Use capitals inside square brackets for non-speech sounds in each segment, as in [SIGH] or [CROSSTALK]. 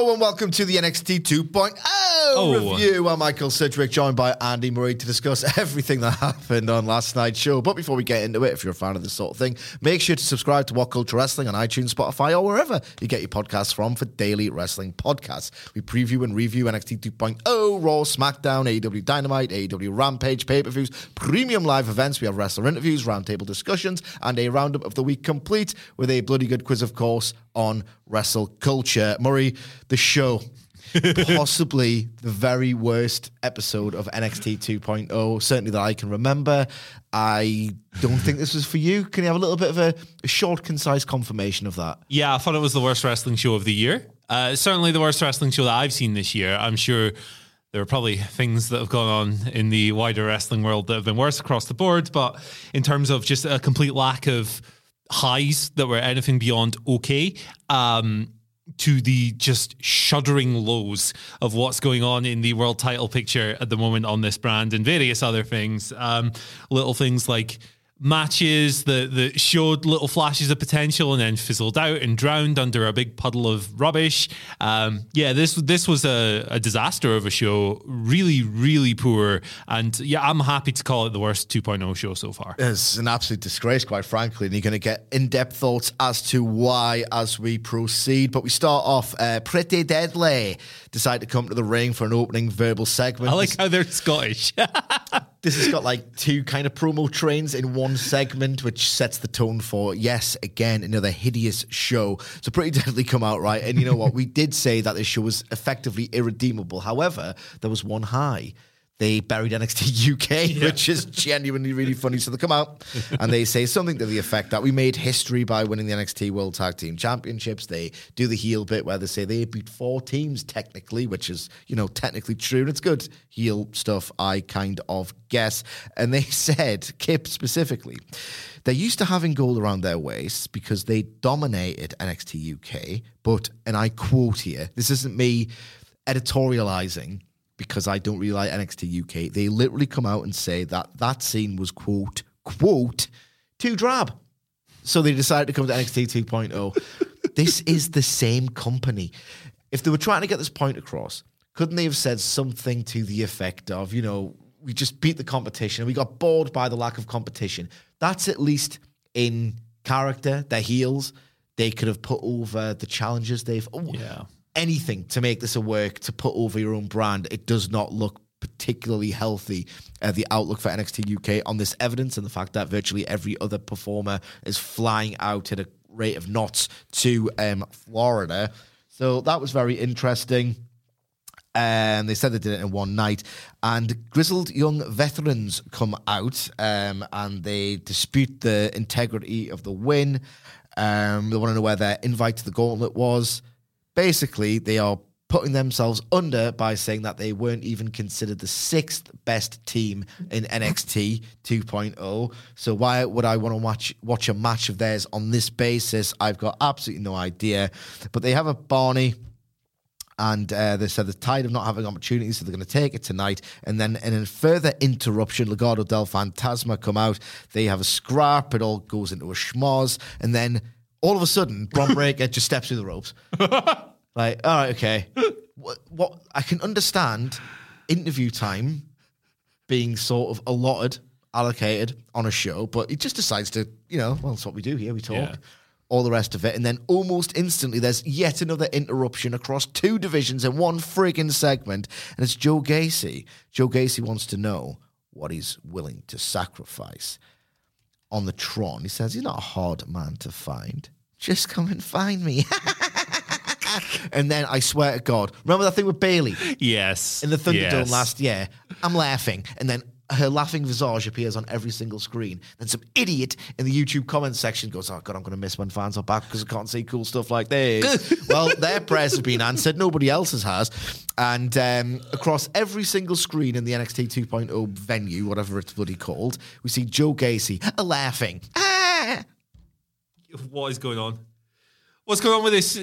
Hello and welcome to the NXT 2.0 Oh. review. I'm Michael Sidgwick, joined by Andy Murray to discuss [LAUGHS] everything that happened on last night's show. But before we get into it, if you're a fan of this sort of thing, make sure to subscribe to What Culture Wrestling on iTunes, Spotify, or wherever you get your podcasts from for daily wrestling podcasts. We preview and review NXT 2.0, Raw, SmackDown, AEW Dynamite, AEW Rampage, pay-per-views, premium live events. We have wrestler interviews, roundtable discussions, and a roundup of the week complete with a bloody good quiz, of course, on wrestle culture. Murray, the show [LAUGHS] possibly the very worst episode of NXT 2.0, certainly that I can remember. I don't think this was for you. Can you have a little bit of a, a short, concise confirmation of that? Yeah, I thought it was the worst wrestling show of the year. Uh, certainly the worst wrestling show that I've seen this year. I'm sure there are probably things that have gone on in the wider wrestling world that have been worse across the board, but in terms of just a complete lack of highs that were anything beyond okay, um, to the just shuddering lows of what's going on in the world title picture at the moment on this brand and various other things. Um, little things like matches that, that showed little flashes of potential and then fizzled out and drowned under a big puddle of rubbish. Um, yeah, this this was a, a disaster of a show. Really, really poor. And yeah, I'm happy to call it the worst 2.0 show so far. It's an absolute disgrace, quite frankly, and you're going to get in-depth thoughts as to why as we proceed. But we start off uh, pretty deadly. Decide to come to the ring for an opening verbal segment. I like how they're Scottish. [LAUGHS] This has got like two kind of promo trains in one segment, which sets the tone for, yes, again, another hideous show. So Pretty [LAUGHS] Deadly come out, right? And you know what? we did say that this show was effectively irredeemable. However, there was one high. They buried NXT UK, [LAUGHS] which is genuinely really funny. So they come out and they say something to the effect that we made history by winning the NXT World Tag Team Championships. They do the heel bit where they say they beat four teams technically, which is, you know, technically true. And it's good heel stuff, I kind of guess. And they [LAUGHS] said, Kit specifically, they're used to having gold around their waists because they dominated NXT UK. But, and I quote here, this isn't me editorializing because I don't really like NXT UK. They literally come out and say that that scene was quote quote too drab. So they decided to come to NXT 2.0. [LAUGHS] this is the same company. If they were trying to get this point across, couldn't they have said something to the effect of, you know, we just beat the competition. We got bored by the lack of competition. That's at least in character. Their heels. They could have put over the challenges they've. Oh, yeah. Anything to make this a work to put over your own brand. It does not look particularly healthy. Uh, the outlook for NXT UK on this evidence and the fact that virtually every other performer is flying out at a rate of knots to um, Florida. So that was very interesting. And they said they did it in one night. And grizzled young veterans come out um, and they dispute the integrity of the win. Um, they want to know where their invite to the gauntlet was. Basically, they are putting themselves under by saying that they weren't even considered the sixth best team in NXT 2.0. So why would I want to watch watch a match of theirs on this basis? I've got absolutely no idea. But they have a Barney and uh, they said they're tired of not having opportunities, so they're going to take it tonight. And then in a further interruption, Legado del Fantasma come out. They have a scrap. It all goes into a schmoz. And then all of a sudden, Bron Breakker [LAUGHS] just steps through the ropes. Like, all right, okay. what, what I can understand interview time being sort of allotted, allocated on a show, but he just decides to, you know, well, that's what we do here. We talk. Yeah. All the rest of it, and then almost instantly, there's yet another interruption across two divisions in one friggin' segment, and it's Joe Gacy. Joe Gacy wants to know what he's willing to sacrifice on the Tron. He says he's not a hard man to find. Just come and find me. [LAUGHS] and then I swear to God, remember that thing with Bayley Yes. in the Thunderdome yes. last year? I'm laughing, and then her laughing visage appears on every single screen. Then some idiot in the YouTube comments section goes, "Oh God, I'm going to miss when fans are back because I can't see cool stuff like this." [LAUGHS] well, their prayers have been answered. Nobody else's has, and um, across every single screen in the NXT 2.0 venue, whatever it's bloody called, we see Joe Gacy laughing. Ah! What is going on? What's going on with this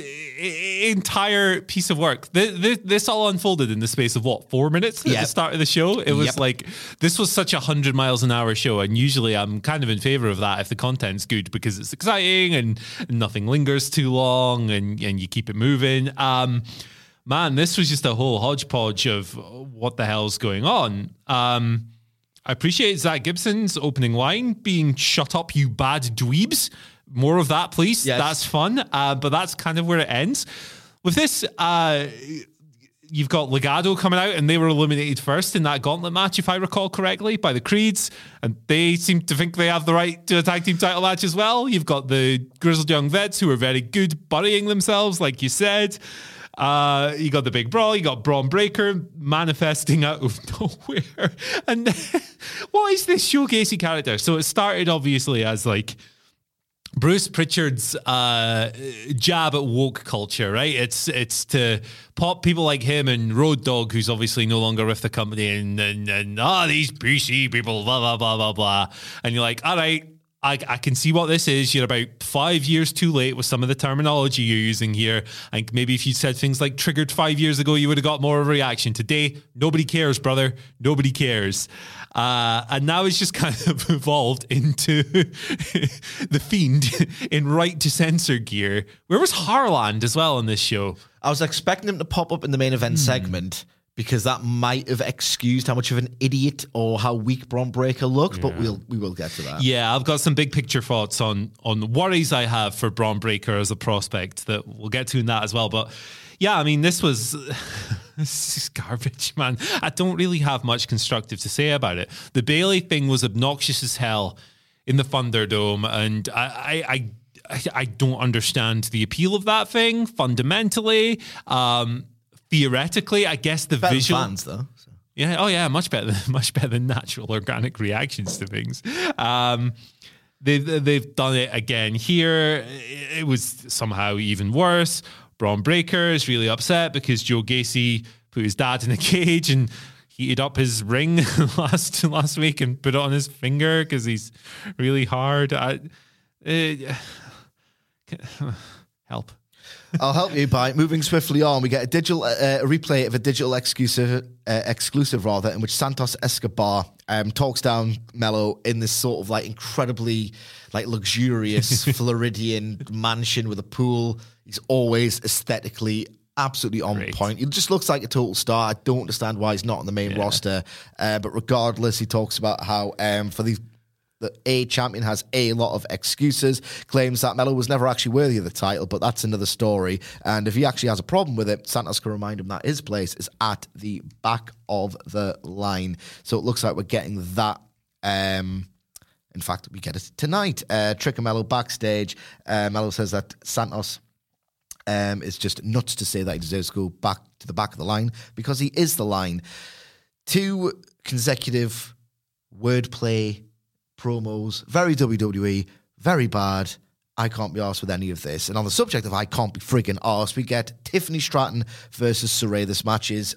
entire piece of work? This, this all unfolded in the space of what four minutes at Yep. the start of the show. It was Yep. like this was such a hundred miles an hour show, and usually I'm kind of in favor of that if the content's good because it's exciting and nothing lingers too long, and and you keep it moving. Um, man, this was just a whole hodgepodge of what the hell's going on. Um, I appreciate Zack Gibson's opening line being "Shut up, you bad dweebs." More of that, please. Yes. That's fun, uh, but that's kind of where it ends. With this, uh, you've got Legado coming out, and they were eliminated first in that gauntlet match, if I recall correctly, by the Creeds, and they seem to think they have the right to a tag team title match as well. You've got the Grizzled Young Vets, who are very good burying themselves, like you said. Uh, you got the big brawl. You got Bron Breakker manifesting out of [LAUGHS] nowhere. And then, [LAUGHS] what is this Gacy character? So it started obviously as like Bruce Pritchard's uh, jab at woke culture, right? It's it's to pop people like him and Road Dog, who's obviously no longer with the company, and and, ah, these PC people, blah blah blah blah blah. And you're like, all right, I, I can see what this is. You're about five years too late with some of the terminology you're using here. And maybe if you said things like triggered five years ago, you would have got more of a reaction. Today, nobody cares, brother. Nobody cares. Uh, and now it's just [LAUGHS] kind of evolved into [LAUGHS] the fiend [LAUGHS] in right to censor gear. Where was Harland as well on this show? I was expecting him to pop up in the main event segment because that might have excused how much of an idiot or how weak Bron Breakker looked, but we'll we will get to that. Yeah, I've got some big picture thoughts on on the worries I have for Bron Breakker as a prospect that we'll get to in that as well. But yeah, I mean, this was [LAUGHS] this is garbage, man. I don't really have much constructive to say about it. The Bayley thing was obnoxious as hell in the Thunderdome, and I I. I I I don't understand the appeal of that thing fundamentally. Um, theoretically, I guess the Better than visual fans though. so. yeah. Oh, yeah. Much better. [LAUGHS] Much better than natural organic reactions to things. Um, they've they've done it again here. It was somehow even worse. Bron Breakker is really upset because Joe Gacy put his dad in a [LAUGHS] cage and heated up his ring [LAUGHS] last last week and put it on his finger because he's really hard. I, uh, [SIGHS] help. I'll help you by moving swiftly on. We get a digital uh, a replay of a digital exclusive, uh, exclusive rather, in which Santos Escobar um, talks down Melo in this sort of like incredibly like luxurious [LAUGHS] Floridian mansion with a pool. He's always aesthetically absolutely on Great. point. He just looks like a total star. I don't understand why he's not on the main roster. Uh, but regardless, he talks about how um, for these the A champion has a lot of excuses, claims that Melo was never actually worthy of the title, but that's another story. And if he actually has a problem with it, Santos can remind him that his place is at the back of the line. So it looks like we're getting that. Um, in fact, we get it tonight. Uh, Trick and Melo backstage. Uh, Melo says that Santos um, is just nuts to say that he deserves to go back to the back of the line because he is the line. Two consecutive wordplay promos, very WWE, very bad. I can't be arsed with any of this. And on the subject of I can't be friggin' arsed, we get Tiffany Stratton versus Sarray. This match is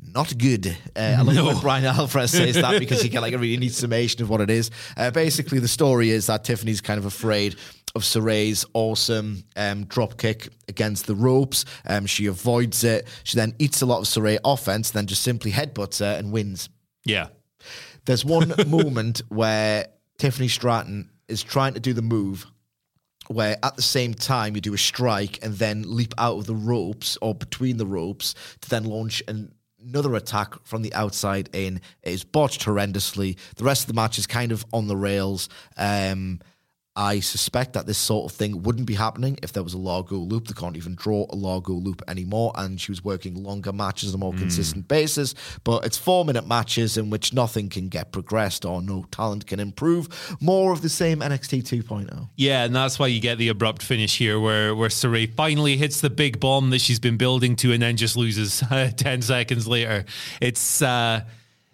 not good. Uh, I love when Bryan Alvarez says that [LAUGHS] because he get like a really neat summation of what it is. Uh, basically, the story is that Tiffany's kind of afraid of Sarray's awesome um, drop kick against the ropes. Um, she avoids it. She then eats a lot of Sarray offense, then just simply headbutts her and wins. Yeah. There's one [LAUGHS] moment where Tiffany Stratton is trying to do the move where at the same time you do a strike and then leap out of the ropes or between the ropes to then launch an, another attack from the outside in. It is botched horrendously. The rest of the match is kind of on the rails. Um, I suspect that this sort of thing wouldn't be happening if there was a Largo loop. They can't even draw a Largo loop anymore, and she was working longer matches on a more Hmm. consistent basis. But it's four minute matches in which nothing can get progressed or no talent can improve. More of the same NXT 2.0. Yeah, and that's why you get the abrupt finish here, where where Sarray finally hits the big bomb that she's been building to, and then just loses uh, [LAUGHS] ten seconds later. It's uh,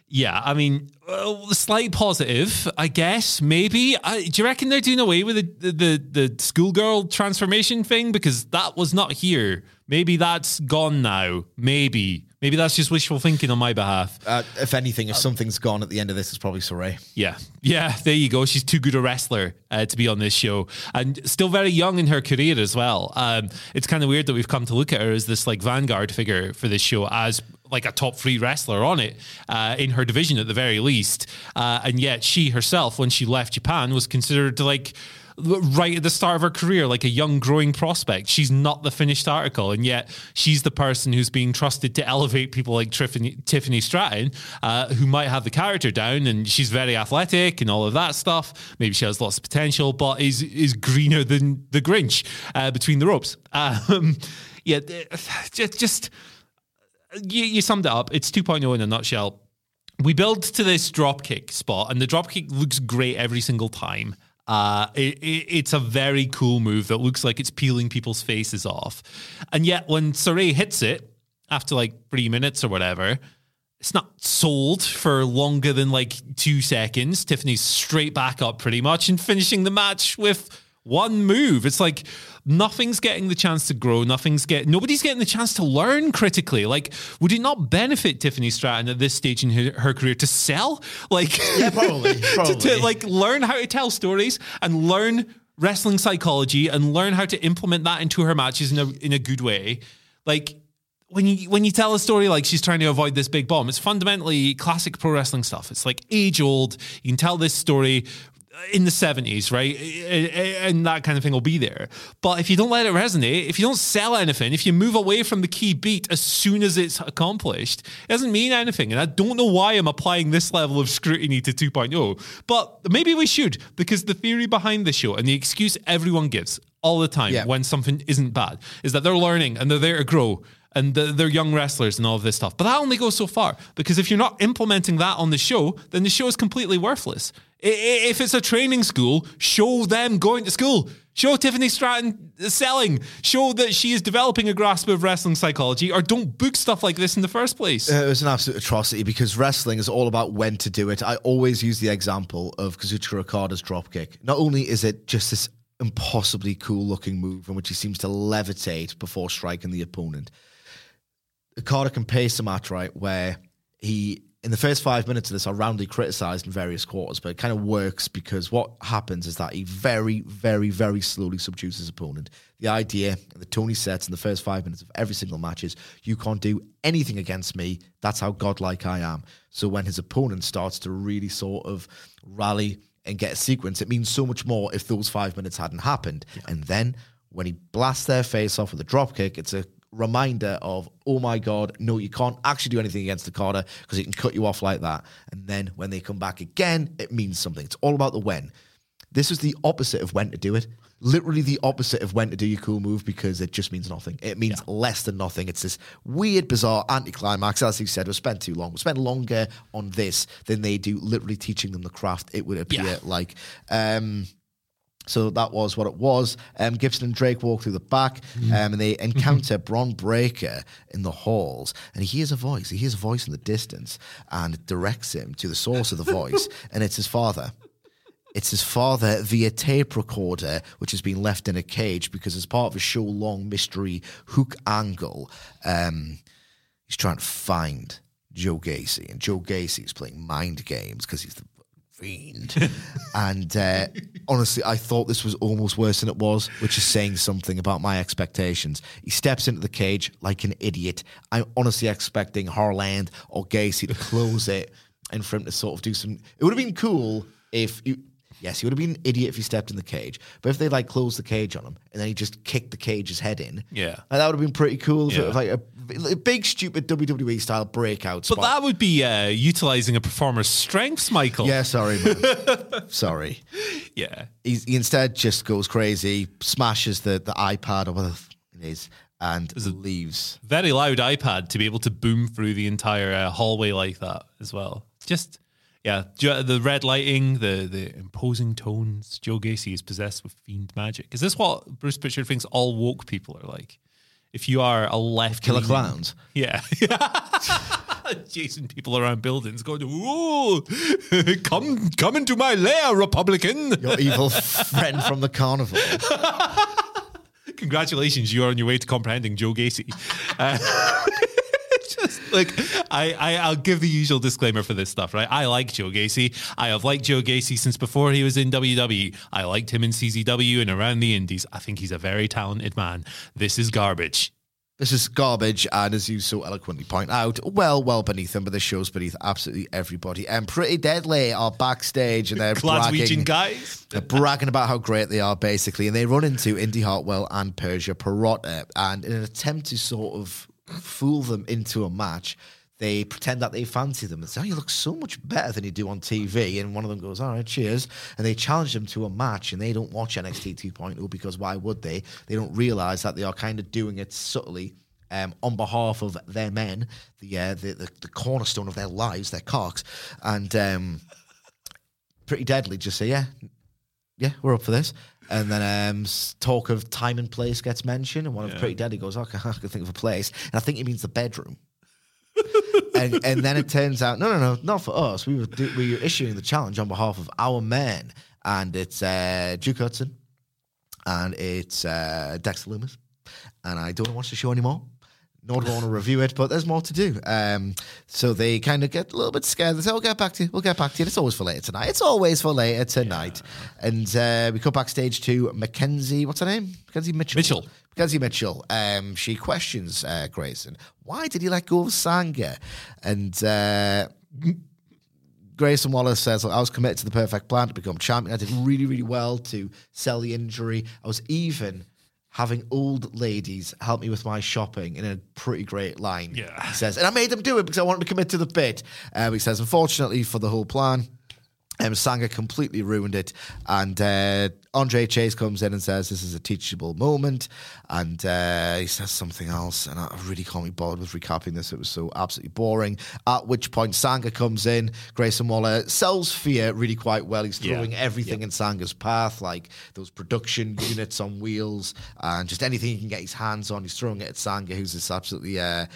yeah, I mean, uh, slight positive, I guess. Maybe. Uh, do you reckon they're doing away with the the the schoolgirl transformation thing because that was not here? Maybe that's gone now. Maybe. Maybe that's just wishful thinking on my behalf. Uh, if anything, if something's gone at the end of this, it's probably Sarray. Yeah, yeah, there you go. She's too good a wrestler uh, to be on this show, and still very young in her career as well. Um, it's kind of weird that we've come to look at her as this like vanguard figure for this show, as like a top three wrestler on it uh, in her division at the very least, uh, and yet she herself, when she left Japan, was considered like right at the start of her career, like a young growing prospect. She's not the finished article, and yet she's the person who's being trusted to elevate people like Tiffany, Tiffany Stratton, uh, who might have the character down, and she's very athletic and all of that stuff. Maybe she has lots of potential, but is is greener than the Grinch uh, between the ropes. Um, [LAUGHS] yeah, [SIGHS] just just you, you summed it up. It's 2.0 in a nutshell. We build to this dropkick spot, and the dropkick looks great every single time. Uh, it, it, it's a very cool move that looks like it's peeling people's faces off. And yet, when Sarray hits it after like three minutes or whatever, it's not sold for longer than like two seconds. Tiffany's straight back up pretty much and finishing the match with one move. It's like nothing's getting the chance to grow. Nothing's get nobody's getting the chance to learn critically. Like, would it not benefit Tiffany Stratton at this stage in her, her career to sell? Like, Yeah, probably, [LAUGHS] to, to, like learn how to tell stories and learn wrestling psychology and learn how to implement that into her matches in a in a good way. Like when you when you tell a story like she's trying to avoid this big bomb, it's fundamentally classic pro wrestling stuff. It's like age old. You can tell this story in the 70s, right? And that kind of thing will be there. But if you don't let it resonate, if you don't sell anything, if you move away from the key beat as soon as it's accomplished, it doesn't mean anything. And I don't know why I'm applying this level of scrutiny to 2.0, but maybe we should, because the theory behind the show and the excuse everyone gives all the time Yeah. when something isn't bad is that they're learning and they're there to grow and they're young wrestlers and all of this stuff. But that only goes so far because if you're not implementing that on the show, then the show is completely worthless. If it's a training school, show them going to school. Show Tiffany Stratton selling. Show that she is developing a grasp of wrestling psychology, or don't book stuff like this in the first place. Uh, It was an absolute atrocity because wrestling is all about when to do it. I always use the example of Kazuchika Okada's dropkick. Not only is it just this impossibly cool looking move in which he seems to levitate before striking the opponent, Okada can pace a match right where he in the first five minutes of this are roundly criticized in various quarters, but it kind of works because what happens is that he very, very, very slowly subdues his opponent. The idea that Tony sets in the first five minutes of every single match is you can't do anything against me. That's how godlike I am. So when his opponent starts to really sort of rally and get a sequence, it means so much more if those five minutes hadn't happened. And then when he blasts their face off with a drop kick, it's a reminder of, oh my God, no, you can't actually do anything against Okada because it can cut you off like that. And then when they come back again, it means something. It's all about the when. This is the opposite of when to do it. Literally the opposite of when to do your cool move because it just means nothing. It means less than nothing. It's this weird, bizarre anticlimax. As you said, we spent too long. We spent longer on this than they do literally teaching them the craft, it would appear Yeah. like. Um, so that was what it was. Um, Gibson and Drake walk through the back um, and they encounter Bron Breakker in the halls. And he hears a voice. He hears a voice in the distance and directs him to the source of the voice. [LAUGHS] and it's his father. It's his father via tape recorder, which has been left in a cage because, as part of a show long mystery hook angle, um, he's trying to find Joe Gacy. And Joe Gacy is playing mind games because he's the fiend. and uh, honestly, I thought this was almost worse than it was, which is saying something about my expectations. He steps into the cage like an idiot. I'm honestly expecting Harland or Gacy to close it and for him to sort of do some. It would have been cool if you. Yes, he would have been an idiot if he stepped in the cage. But if they like closed the cage on him and then he just kicked the cage's head in, Yeah. like, that would have been pretty cool. Sort Yeah. of like a, a big, stupid WWE style breakout. But spot. that would be uh, utilizing a performer's strengths, Michael. yeah, sorry, man. [LAUGHS] sorry. Yeah. He's, he instead just goes crazy, smashes the, the iPad or whatever it is, and leaves. Very loud iPad to be able to boom through the entire uh, hallway like that as well. Just, yeah, the red lighting, the the imposing tones. Joe Gacy is possessed with fiend magic. Is this what Bruce Pritchard thinks all woke people are like? If you are a left Killer clowns. Yeah. [LAUGHS] Chasing people around buildings going, Ooh, [LAUGHS] come come into my lair, Republican. Your evil friend from the carnival. [LAUGHS] Congratulations, you are on your way to comprehending Joe Gacy. Uh, [LAUGHS] just like I, I, I'll give the usual disclaimer for this stuff, right? I like Joe Gacy. I have liked Joe Gacy since before he was in WWE. I liked him in CZW and around the Indies. I think he's a very talented man. This is garbage. This is garbage, and as you so eloquently point out, well, well beneath him, but this show's beneath absolutely everybody. And Pretty Deadly are backstage, and they're [LAUGHS] bragging, guys. they're bragging about how great they are, basically. And they run into Indy Hartwell and Persia Pirotta, and in an attempt to sort of fool them into a match, they pretend that they fancy them and say, "Oh, you look so much better than you do on TV." And one of them goes, "All right, cheers." And they challenge them to a match, and they don't watch NXT 2.0 because why would they? They don't realize that they are kind of doing it subtly. Um, on behalf of their men, the, uh, the, the the cornerstone of their lives, their cocks, and um, pretty deadly. Just say, yeah, yeah, we're up for this. And then um, talk of time and place gets mentioned, and one of Pretty Deadly goes, okay, I can think of a place. And I think he means the bedroom. [LAUGHS] and, and then it turns out, no, no, no, not for us. We were, do, we were issuing the challenge on behalf of our men. And it's uh, Duke Hudson, and it's uh, Dexter Lumis. And I don't watch the show anymore. Nor do I want to review it, but there's more to do. Um, so they kind of get a little bit scared. They say, "We'll get back to you. We'll get back to you. It's always for later tonight. It's always for later tonight." And uh, we go backstage to McKenzie. What's her name? McKenzie Mitchell. Mitchell. McKenzie Mitchell. Um, she questions uh, Grayson. Why did he let go of Sanga? And uh, Grayson Waller says, I was committed to the perfect plan to become champion. I did really, really well to sell the injury. I was even having old ladies help me with my shopping in a pretty great line. Yeah. He says, and I made them do it because I wanted to commit to the bit. Um, he says, unfortunately for the whole plan, um, Sanga completely ruined it. And uh, Andre Chase comes in and says, This is a teachable moment. And uh, he says something else. And I really can't be bothered with recapping this. It was so absolutely boring. At which point, Sanga comes in. Grayson Waller sells fear really quite well. He's Yeah. throwing everything in Sanga's path, like those production [COUGHS] units on wheels and just anything he can get his hands on. He's throwing it at Sanga, who's this absolutely. Uh,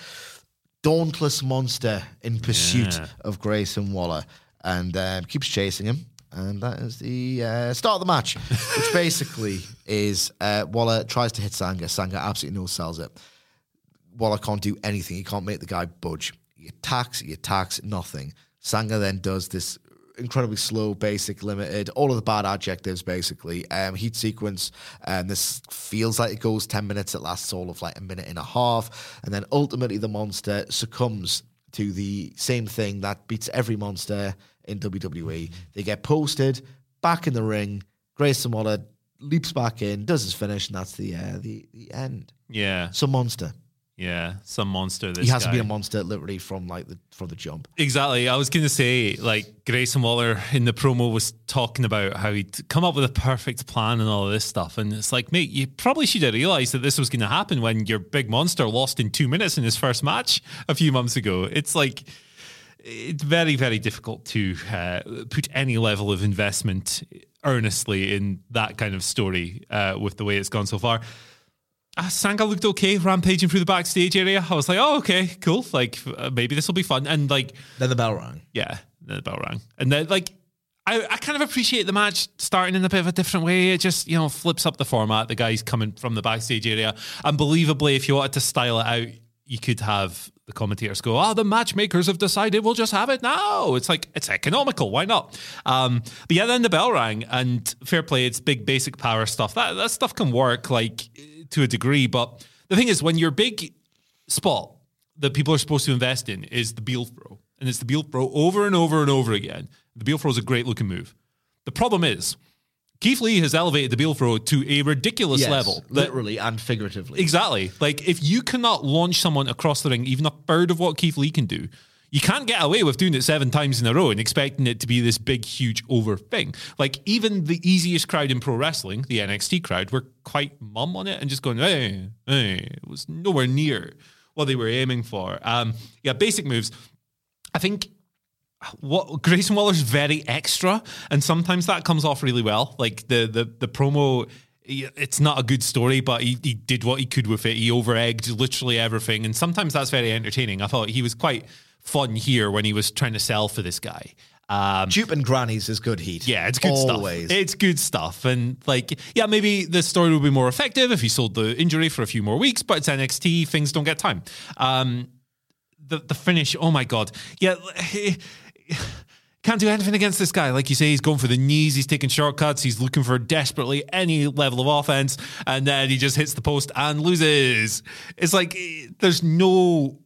dauntless monster in pursuit Yeah. of Grayson Waller and um, keeps chasing him. And that is the uh, start of the match, which [LAUGHS] basically is uh, Waller tries to hit Sanga. Sanga absolutely no sells it. Waller can't do anything. He can't make the guy budge. He attacks, he attacks, nothing. Sanga then does this incredibly slow, basic, limited, all of the bad adjectives basically. Um, heat sequence, and this feels like it goes 10 minutes. It lasts all of like a minute and a half. And then ultimately the monster succumbs to the same thing that beats every monster in WWE. They get posted back in the ring. Grayson Waller leaps back in, does his finish, and that's the uh, the, the end. Yeah. Some monster. Yeah. Some monster. This He hasn't guy. been a monster literally from like the from the jump. Exactly. I was going to say, like, Grayson Waller in the promo was talking about how he'd come up with a perfect plan and all of this stuff. And it's like, mate, you probably should have realized that this was going to happen when your big monster lost in two minutes in his first match a few months ago. It's like, it's very, very difficult to uh, put any level of investment earnestly in that kind of story uh, with the way it's gone so far. Uh, Sanga looked okay rampaging through the backstage area. I was like, oh, okay, cool. Like, uh, maybe this will be fun. And like, Then the bell rang. yeah, then the bell rang. And then, like, I, I kind of appreciate the match starting in a bit of a different way. It just, you know, flips up the format. The guy's coming from the backstage area. Unbelievably, if you wanted to style it out, you could have the commentators go, oh, the matchmakers have decided we'll just have it now. It's like, it's economical. Why not? Um, but yeah, then the bell rang and fair play, it's big basic power stuff. That, that stuff can work, like, to a degree. But the thing is, when your big spot that people are supposed to invest in is the Beal throw. And it's the Beal throw over and over and over again. The Beal throw is a great looking move. The problem is, Keith Lee has elevated the Beal throw to a ridiculous Yes, level. that- literally and figuratively. Exactly. Like if you cannot launch someone across the ring, even a third of what Keith Lee can do, you can't get away with doing it seven times in a row and expecting it to be this big, huge over thing. Like even the easiest crowd in pro wrestling, the NXT crowd, were quite mum on it and just going, hey, hey, it was nowhere near what they were aiming for. Um, yeah, basic moves. I think what Grayson Waller's very extra, and sometimes that comes off really well. Like the the the promo, it's not a good story, but he, he did what he could with it. He over egged literally everything, and sometimes that's very entertaining. I thought he was quite fun here when he was trying to sell for this guy. Um, Jupe and Grannies is good heat. yeah, it's good Always. stuff. It's good stuff. And like, yeah, maybe the story would be more effective if he sold the injury for a few more weeks, but it's NXT, things don't get time. Um the the finish, oh my god. Yeah, [SIGHS] can't do anything against this guy. Like you say, he's going for the knees, he's taking shortcuts, he's looking for desperately any level of offense, and then he just hits the post and loses. It's like there's no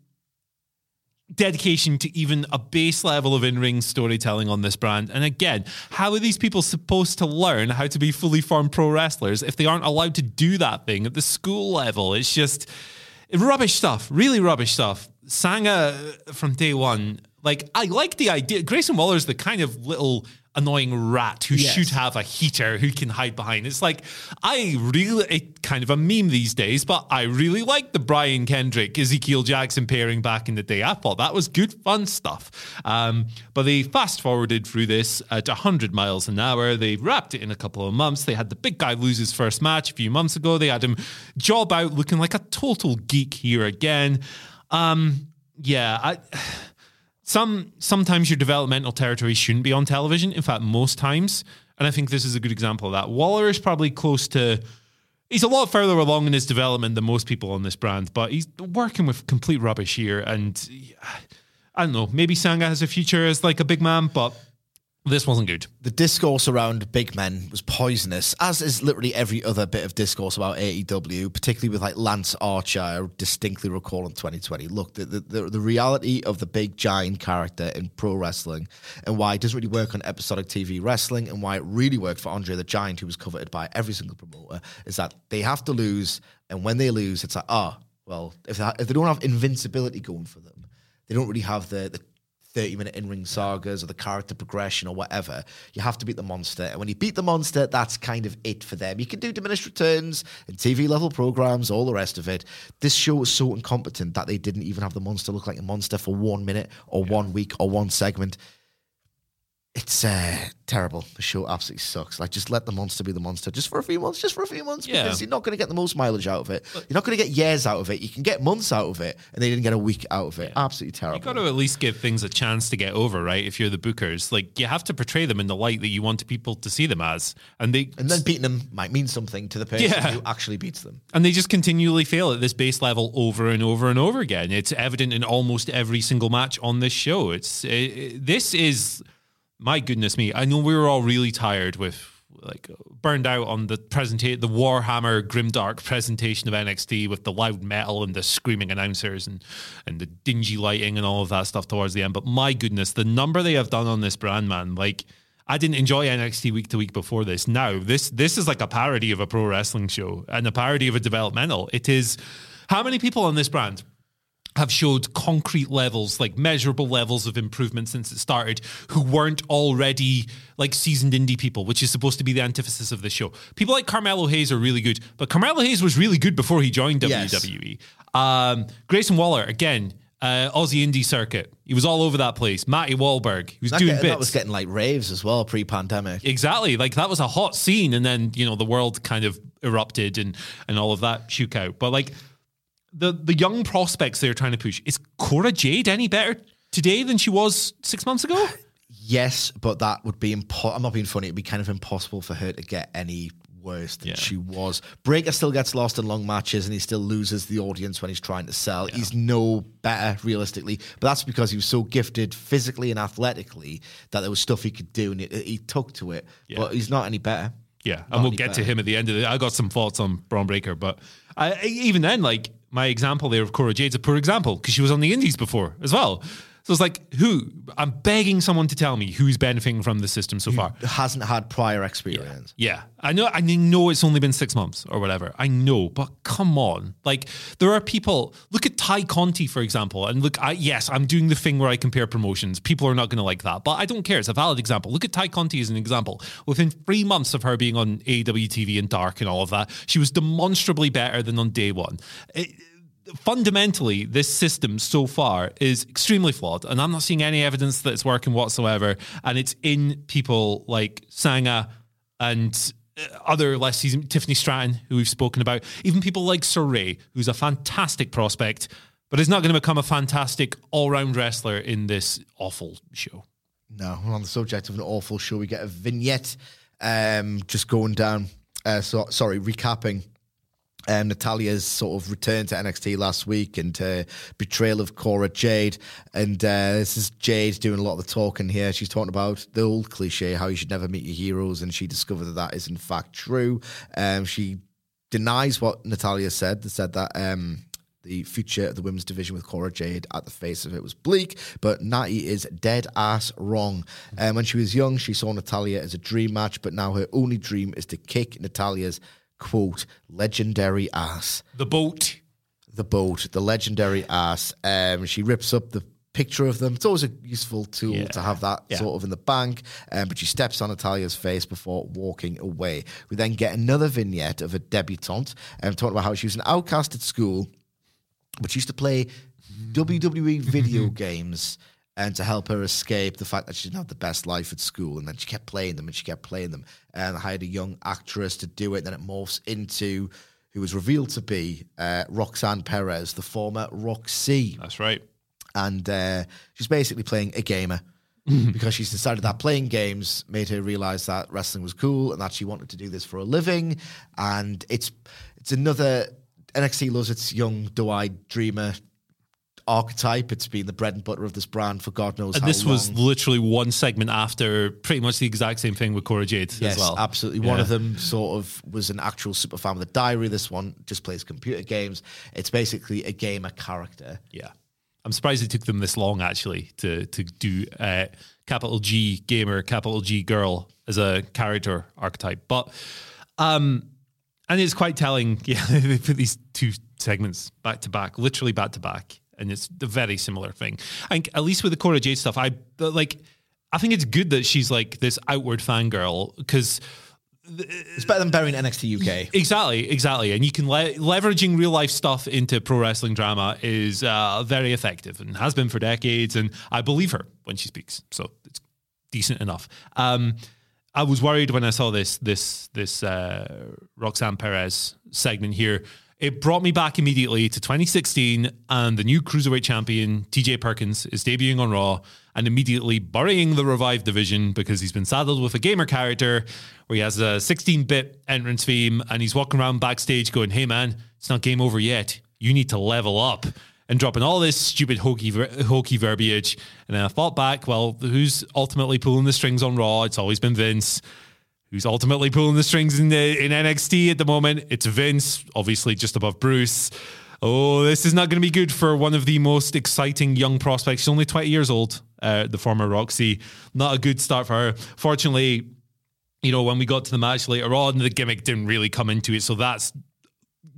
dedication to even a base level of in-ring storytelling on this brand. And again, how are these people supposed to learn how to be fully formed pro wrestlers if they aren't allowed to do that thing at the school level? It's just rubbish stuff, really rubbish stuff. Sanga from day one, like I like the idea. Grayson Waller's the kind of little annoying rat who Yes. should have a heater who can hide behind. It's like I really it kind of a meme these days, but I really like the Brian Kendrick Ezekiel Jackson pairing back in the day. I thought that was good fun stuff. Um, but they fast forwarded through this at 100 miles an hour. They wrapped it in a couple of months. They had the big guy lose his first match a few months ago. They had him job out looking like a total geek here again. Um, yeah, I some sometimes your developmental territory shouldn't be on television. In fact, most times, and I think this is a good example of that. Waller is probably close to. He's a lot further along in his development than most people on this brand, but he's working with complete rubbish here. And I don't know, maybe Sanga has a future as like a big man, but this wasn't good. the discourse around big men was poisonous, as is literally every other bit of discourse about AEW, particularly with like Lance Archer. I distinctly recall in 2020. Look, the, the, the, reality of the big giant character in pro wrestling and why it doesn't really work on episodic TV wrestling and why it really worked for Andre the Giant, who was coveted by every single promoter, is that they have to lose. And when they lose, it's like, ah, well, if they, if they don't have invincibility going for them, they don't really have the, the 30 minute in ring sagas or the character progression or whatever. You have to beat the monster. And when you beat the monster, that's kind of it for them. You can do diminished returns and TV level programs, all the rest of it. This show was so incompetent that they didn't even have the monster look like a monster for one minute or one week or one segment. It's uh, terrible. The show absolutely sucks. Like, just let the monster be the monster just for a few months, just for a few months, Yeah. because you're not going to get the most mileage out of it. You're not going to get years out of it. You can get months out of it, and they didn't get a week out of it. Absolutely terrible. You've got to at least give things a chance to get over, right? If you're the bookers, like you have to portray them in the light that you want people to see them as, and they And then beating them might mean something to the person Yeah. who actually beats them. and they just continually fail at this base level over and over and over again. It's evident in almost every single match on this show. It's it, this is my goodness me. I know we were all really tired with like burned out on the presentation, the Warhammer grimdark presentation of NXT with the loud metal and the screaming announcers and and the dingy lighting and all of that stuff towards the end. But my goodness, the number they have done on this brand, man, like. I didn't enjoy NXT week to week before this. Now this this is like a parody of a pro wrestling show and a parody of a developmental. It is how many people on this brand have showed concrete levels, like measurable levels of improvement since it started, who weren't already like seasoned indie people, which is supposed to be the antithesis of the show. People like Carmelo Hayes are really good, but Carmelo Hayes was really good before he joined Yes. WWE. Um, Grayson Waller, again, uh, Aussie indie circuit. He was all over that place. Matty Wahlberg, he was That, doing get- bits. that was getting like raves as well pre pandemic. Exactly. Like that was a hot scene, and then you know the world kind of erupted and and all of that shook out. But like the the young prospects they're trying to push is Cora Jade any better today than she was six months ago? [SIGHS] Yes, but that would be impo- I'm not being funny. It'd be kind of impossible for her to get any worse than Yeah. she was. Breakker still gets lost in long matches and he still loses the audience when he's trying to sell. He's no better realistically, but that's because he was so gifted physically and athletically that there was stuff he could do and he, he took to it. Yeah. But he's not any better. Yeah, Not and we'll get to him at the end of it. I got some thoughts on Bron Breakker, but I- even then, like my example there of Cora Jade's a poor example because she was on the Indies before as well. So it's like, who? I'm begging someone to tell me who's benefiting from the system so far. Hasn't had prior experience. Yeah, I know. I know it's only been six months or whatever. I know, but come on, like there are people. Look at Tay Conti, for example, and look. I, yes, I'm doing the thing where I compare promotions. People are not going to like that, but I don't care. It's a valid example. Look at Tay Conti as an example. Within three months of her being on AEW TV and Dark and all of that, she was demonstrably better than on day one. It, fundamentally, this system so far is extremely flawed, and I'm not seeing any evidence that it's working whatsoever. And it's in people like Sanga and uh, other less seasoned Tiffany Stratton, who we've spoken about, even people like Sarray, who's a fantastic prospect, but is not going to become a fantastic all round wrestler in this awful show. No, on the subject of an awful show, we get a vignette um, just going down. Uh, so, sorry, recapping um, Natalya's sort of return to NXT last week and uh, betrayal of Cora Jade. And uh, this is Jade doing a lot of the talking here. She's talking about the old cliche, how you should never meet your heroes. And she discovered that that is in fact true. Um, she denies what Natalya said, that said that. Um, the future of the women's division with Cora Jade at the face of it was bleak, but Natty is dead ass wrong. Um, when she was young, she saw Natalya as a dream match, but now her only dream is to kick Natalya's quote, legendary ass. The boat. The boat, the legendary ass. Um, she rips up the picture of them. It's always a useful tool Yeah. to have that Yeah. sort of in the bank. Um, but she steps on Natalya's face before walking away. We then get another vignette of a debutante um, talking about how she was an outcast at school, but she used to play [LAUGHS] WWE video games and to help her escape the fact that she didn't have the best life at school. And then she kept playing them and she kept playing them. And hired a young actress to do it. And then it morphs into who was revealed to be uh, Roxanne Perez, the former Rok-C That's right. and uh, she's basically playing a gamer [LAUGHS] because she's decided that playing games made her realize that wrestling was cool and that she wanted to do this for a living. And it's it's another NXT loves its young, doe-eyed dreamer archetype. It's been the bread and butter of this brand for God knows And how this was literally one segment after pretty much the exact same thing with Cora Jade Yes, as well. absolutely. One of them sort of was an actual super fan with a diary. This one just plays computer games. It's basically a gamer character. Yeah. I'm surprised it took them this long actually to to do uh, capital G gamer, capital G girl as a character archetype. But um and it's quite telling, [LAUGHS] yeah, they put these two segments back to back, literally back to back, and it's a very similar thing. I think at least with the Cora Jade stuff, I like I think it's good that she's like this outward fangirl because It's better than burying NXT UK. Exactly, exactly. And you can le- leveraging real life stuff into pro wrestling drama is uh, very effective and has been for decades. And I believe her when she speaks, so it's decent enough. Um, I was worried when I saw this this this uh, Roxanne Perez segment here. It brought me back immediately to 2016, and the new cruiserweight champion TJ Perkins is debuting on Raw and immediately burying the revived division because he's been saddled with a gamer character where he has a 16-bit entrance theme and he's walking around backstage going, "Hey man, it's not game over yet. You need to level up." And dropping all this stupid hokey hokey verbiage, and then I thought back. Well, who's ultimately pulling the strings on Raw? It's always been Vince who's ultimately pulling the strings in the in NXT at the moment. It's Vince, obviously just above Bruce. Oh, this is not going to be good for one of the most exciting young prospects. She's only 20 years old, uh, the former Rok-C. Not a good start for her. Fortunately, you know, when we got to the match later on, the gimmick didn't really come into it. So that's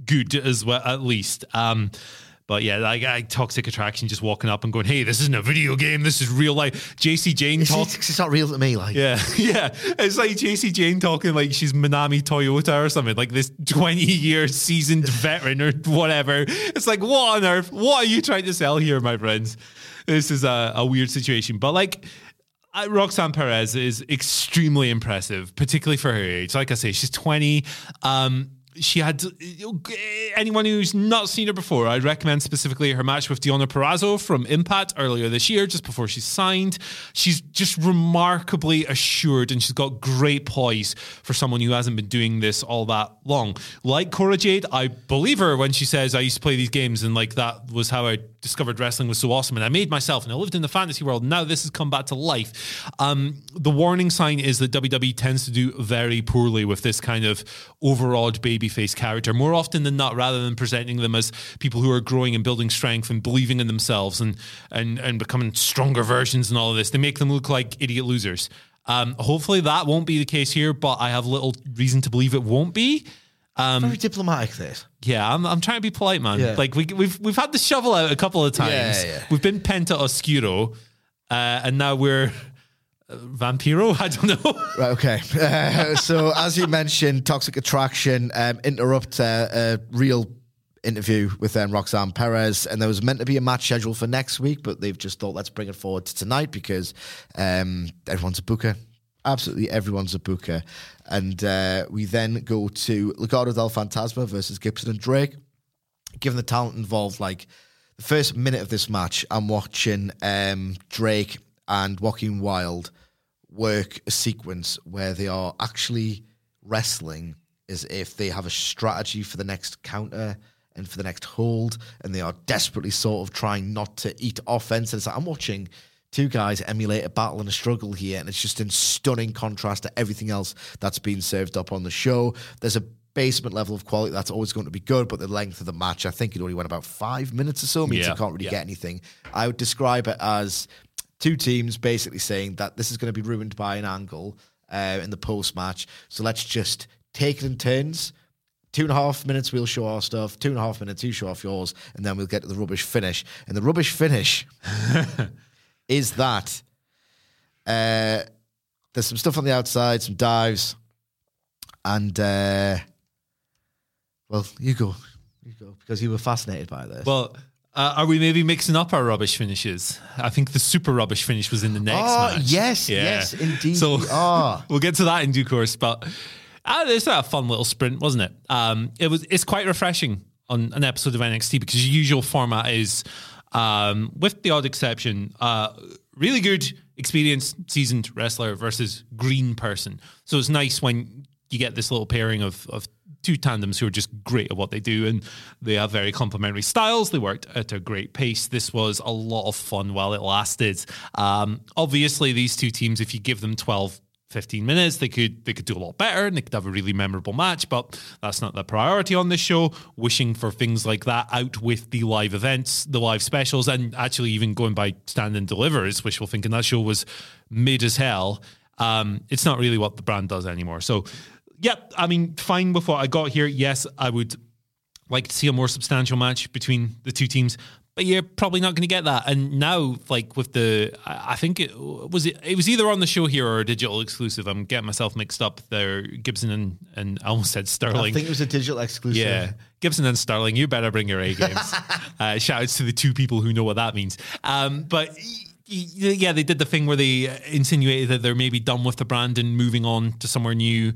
good as well, at least. Um, but yeah, like I, toxic attraction, just walking up and going, "Hey, this isn't a video game. This is real life." Jacy Jayne It's, talk. it's, not real to me. Like, Yeah, [LAUGHS] yeah. It's like Jacy Jayne talking like she's Manami Toyota or something, like this 20 year seasoned [LAUGHS] veteran or whatever. It's like, what on earth? What are you trying to sell here, my friends? This is a, a weird situation. But like, I- Roxanne Perez is extremely impressive, particularly for her age. Like I say, she's 20. Um, she had uh, anyone who's not seen her before. I'd recommend specifically her match with Deonna Purrazzo from Impact earlier this year, just before she signed. She's just remarkably assured and she's got great poise for someone who hasn't been doing this all that long. Like Cora Jade, I believe her when she says I used to play these games and like that was how I discovered wrestling was so awesome and I made myself and I lived in the fantasy world. Now this has come back to life. Um, the warning sign is that WWE tends to do very poorly with this kind of overawed babyface character more often than not, rather than presenting them as people who are growing and building strength and believing in themselves and and and becoming stronger versions and all of this. They make them look like idiot losers. Um, hopefully that won't be the case here, but I have little reason to believe it won't be. Very diplomatic, this. Yeah, I'm, I'm trying to be polite, man. Yeah. Like we, we've we've had the shovel out a couple of times. Yeah, yeah. We've been Penta Oscuro, uh, and now we're uh, Vampiro. [LAUGHS] I don't know. Right, okay. Uh, [LAUGHS] so, as you mentioned, Toxic Attraction um, interrupt uh, a real interview with um, Roxanne Perez, and there was meant to be a match scheduled for next week, but they've just thought let's bring it forward to tonight because um, everyone's a booker. Absolutely everyone's a booker. And uh, we then go to Legado del Fantasma versus Gibson and Drake. Given the talent involved, like the first minute of this match, I'm watching um, Drake and Joaquin Wilde work a sequence where they are actually wrestling as if they have a strategy for the next counter and for the next hold, and they are desperately sort of trying not to eat offense. And it's like I'm watching two guys emulate a battle and a struggle here, and it's just in stunning contrast to everything else that's been served up on the show. There's a basement level of quality that's always going to be good, but the length of the match, I think it only went about five minutes or so, means Yeah, you can't really yeah. get anything. I would describe it as two teams basically saying that this is going to be ruined by an angle uh, in the post match. So let's just take it in turns. Two and a half minutes, we'll show our stuff. Two and a half minutes, you show off yours, and then we'll get to the rubbish finish. And the rubbish finish [LAUGHS] is that uh, there's some stuff on the outside, some dives, and uh, well, you go, you go, because you were fascinated by this. Well, uh, are we maybe mixing up our rubbish finishes? I think the super rubbish finish was in the next Oh, match. yes, yes, indeed So we [LAUGHS] are. we'll get to that in due course. But uh, it's a fun little sprint, wasn't it? Um, it was. It's quite refreshing on an episode of NXT because usual format is, um, with the odd exception, uh, really good, experienced, seasoned wrestler versus green person. So it's nice when you get this little pairing of of two tandems who are just great at what they do and they have very complementary styles. They worked at a great pace. This was a lot of fun while it lasted. Um, obviously, these two teams, if you give them 12, 15 minutes, they could they could do a lot better and they could have a really memorable match, but that's not the priority on this show. Wishing for things like that out with the live events, the live specials, and actually even going by stand and is wishful thinking. That show was mid as hell. Um, it's not really what the brand does anymore. So Yep, I mean, fine with what I got here. Yes, I would like to see a more substantial match between the two teams, but you're probably not going to get that. And now, like with the, I think it was it, it was either on the show here or a digital exclusive. I'm getting myself mixed up there. Gibson and and I almost said Sterling. I think it was a digital exclusive. Yeah, Gibson and Sterling, you better bring your A games. [LAUGHS] uh, shout outs to the two people who know what that means. Um, but yeah, they did the thing where they insinuated that they're maybe done with the brand and moving on to somewhere new.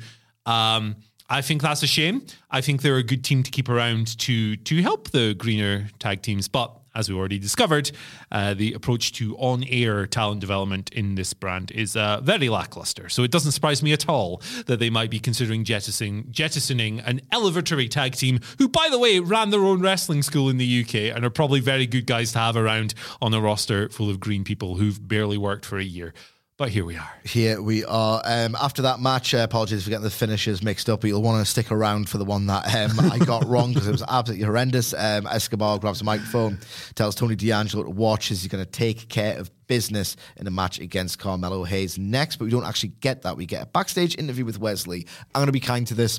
Um, I think that's a shame. I think they're a good team to keep around to to help the greener tag teams, but. As we already discovered, uh, the approach to on-air talent development in this brand is uh, very lackluster. So it doesn't surprise me at all that they might be considering jettisoning, jettisoning an elevatory tag team, who, by the way, ran their own wrestling school in the UK and are probably very good guys to have around on a roster full of green people who've barely worked for a year. But here we are. Here we are. Um, after that match, uh, apologies for getting the finishes mixed up, but you'll want to stick around for the one that um, I got [LAUGHS] wrong because it was absolutely horrendous. Um, Escobar grabs a microphone, tells Tony D'Angelo to watch as he's going to take care of business in a match against Carmelo Hayes next, but we don't actually get that. We get a backstage interview with Wes Lee. I'm going to be kind to this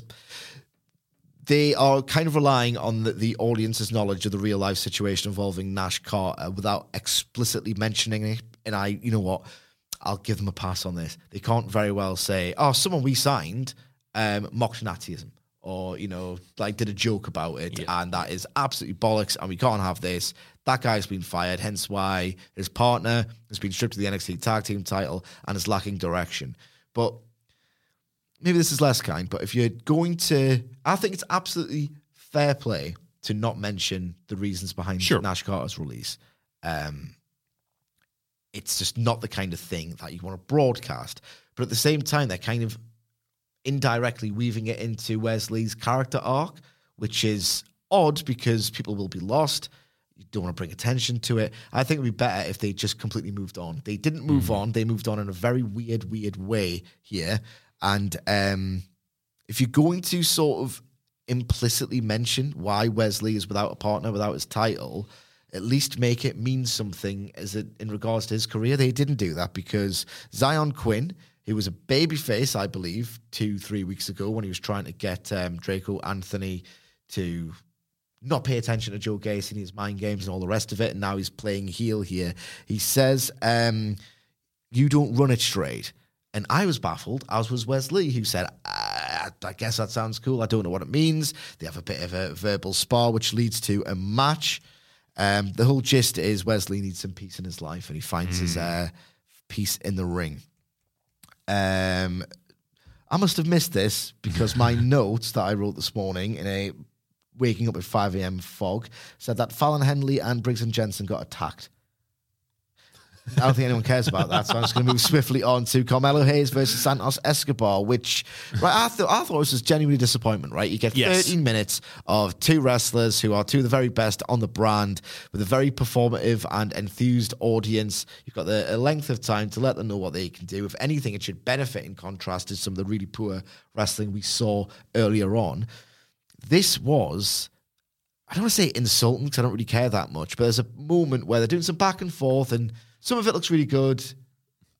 they are kind of relying on the, the audience's knowledge of the real life situation involving Nash Carter without explicitly mentioning it. And I, you know what, I'll give them a pass on this. They can't very well say, "Oh, someone we signed um, mocked Nazism," or you know, like did a joke about it, and that is absolutely bollocks, and we can't have this. That guy's been fired, hence why his partner has been stripped of the NXT Tag Team title and is lacking direction. But maybe this is less kind, but if you're going to, I think it's absolutely fair play to not mention the reasons behind Sure. Nash Carter's release. Um, it's just not the kind of thing that you want to broadcast. But at the same time, they're kind of indirectly weaving it into Wes Lee's character arc, which is odd because people will be lost. You don't want to bring attention to it. I think it would be better if they just completely moved on. They didn't move Mm-hmm. on. They moved on in a very weird, weird way here. And um, if you're going to sort of implicitly mention why Wesley is without a partner, without his title, at least make it mean something as it, in regards to his career. They didn't do that because Zion Quinn, who was a babyface, I believe, two, three weeks ago when he was trying to get um, Draco Anthony to not pay attention to Joe Gacy and his mind games and all the rest of it, and now he's playing heel here. He says, um, "You don't run it straight." And I was baffled, as was Wes Lee, who said, "Ah, I guess that sounds cool. I don't know what it means. They have a bit of a verbal spar, which leads to a match. Um, the whole gist is Wes Lee needs some peace in his life, and he finds his uh, peace in the ring. Um, I must have missed this because my [LAUGHS] notes that I wrote this morning in a waking up at 5 a.m. fog said that Fallon Henley and Briggs and Jensen got attacked. I don't think anyone cares about that, so I'm just going to move swiftly on to Carmelo Hayes versus Santos Escobar, which right I thought I thought this was genuinely a disappointment. Right, you get Yes. 13 minutes of two wrestlers who are two of the very best on the brand with a very performative and enthused audience. You've got the a length of time to let them know what they can do. If anything, it should benefit in contrast to some of the really poor wrestling we saw earlier on. This was I don't want to say insulting because I don't really care that much, but there's a moment where they're doing some back and forth, and some of it looks really good.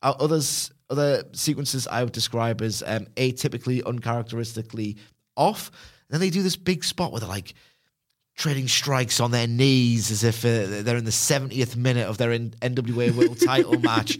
Uh, Others, other sequences I would describe as um, atypically, uncharacteristically off. And then they do this big spot where they're like trading strikes on their knees as if uh, they're in the 70th minute of their N- NWA World [LAUGHS] Title match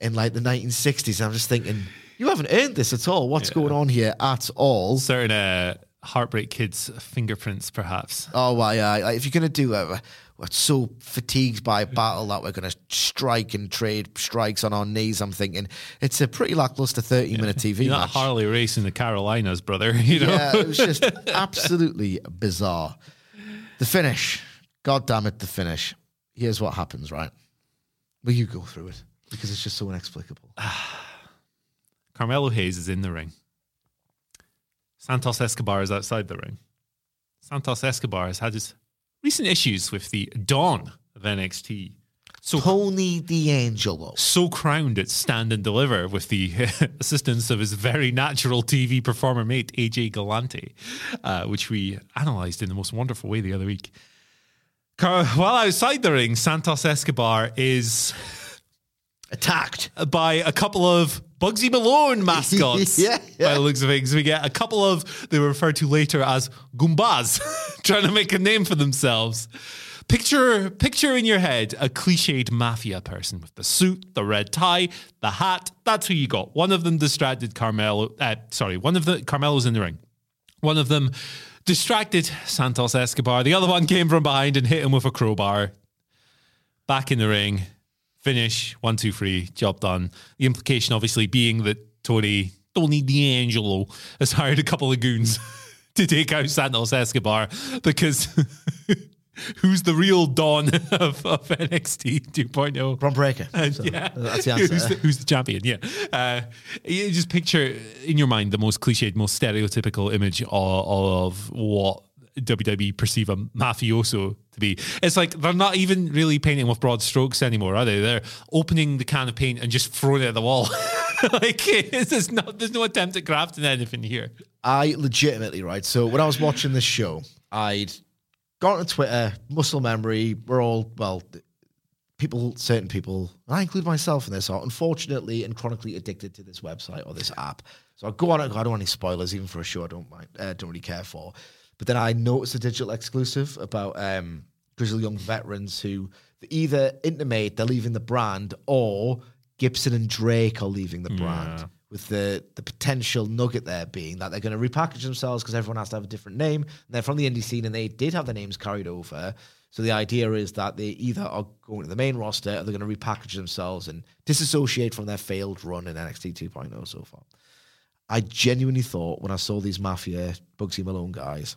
in like the 1960s. And I'm just thinking, you haven't earned this at all. What's going on here at all? Certain uh, Heartbreak Kids fingerprints, perhaps. Oh, why? Uh, like if you're gonna do a, we're so fatigued by battle that we're gonna strike and trade strikes on our knees. I'm thinking it's a pretty lackluster 30 minute TV You're not match. Harley Race in the Carolinas, brother. [LAUGHS] You know. yeah, it was just absolutely bizarre. The finish, god damn it, the finish. Here's what happens, right? Will you go through it because it's just so inexplicable. [SIGHS] Carmelo Hayes is in the ring. Santos Escobar is outside the ring. Santos Escobar has had his recent issues with the dawn of NXT. So Tony D'Angelo. so crowned at stand and deliver with the [LAUGHS] assistance of his very natural TV performer mate AJ Galante, uh, which we analysed in the most wonderful way the other week. While outside the ring, Santos Escobar is Attacked. by a couple of Bugsy Malone mascots. [LAUGHS] Yeah, yeah. By the looks of things, we get a couple of they were referred to later as Goombas, [LAUGHS] trying to make a name for themselves. Picture, picture in your head a cliched mafia person with the suit, the red tie, the hat. That's who you got. One of them distracted Carmelo. Uh, sorry, one of the Carmelo's in the ring. One of them distracted Santos Escobar. The other one came from behind and hit him with a crowbar. Back in the ring, finish, one, two, three, job done. The implication obviously being that Tony, Tony D'Angelo has hired a couple of goons [LAUGHS] to take out Santos Escobar because [LAUGHS] who's the real Don of, of NXT 2.0? Bron Breakker. And So, yeah, That's the [LAUGHS] Who's answer. the, who's the champion? Yeah. Uh, you just picture in your mind the most cliched, most stereotypical image of, of what WWE perceive a mafioso to be. It's like they're not even really painting with broad strokes anymore, are they? They're opening the can of paint and just throwing it at the wall. [LAUGHS] like [LAUGHS] there's no, there's no attempt at crafting anything here. I legitimately, right? So when I was watching this show, I'd gone to Twitter, muscle memory. We're all, well, people, certain people, and I include myself in this, are unfortunately and chronically addicted to this website or this app. So I go on I don't want any spoilers, even for a show I don't mind, uh, don't really care for. But then I noticed a digital exclusive about um, Grizzled Young Veterans who either intimate they're leaving the brand or Gibson and Drake are leaving the brand with the the potential nugget there being that they're going to repackage themselves because everyone has to have a different name. And they're from the indie scene and they did have their names carried over. So the idea is that they either are going to the main roster or they're going to repackage themselves and disassociate from their failed run in NXT 2.0 so far. I genuinely thought when I saw these Mafia Bugsy Malone guys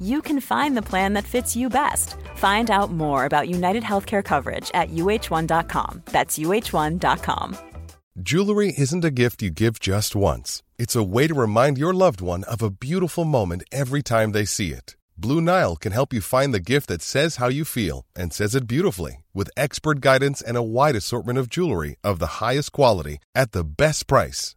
you can find the plan that fits you best. Find out more about United Healthcare coverage at uh1.com. That's uh1.com. Jewelry isn't a gift you give just once. It's a way to remind your loved one of a beautiful moment every time they see it. Blue Nile can help you find the gift that says how you feel and says it beautifully with expert guidance and a wide assortment of jewelry of the highest quality at the best price.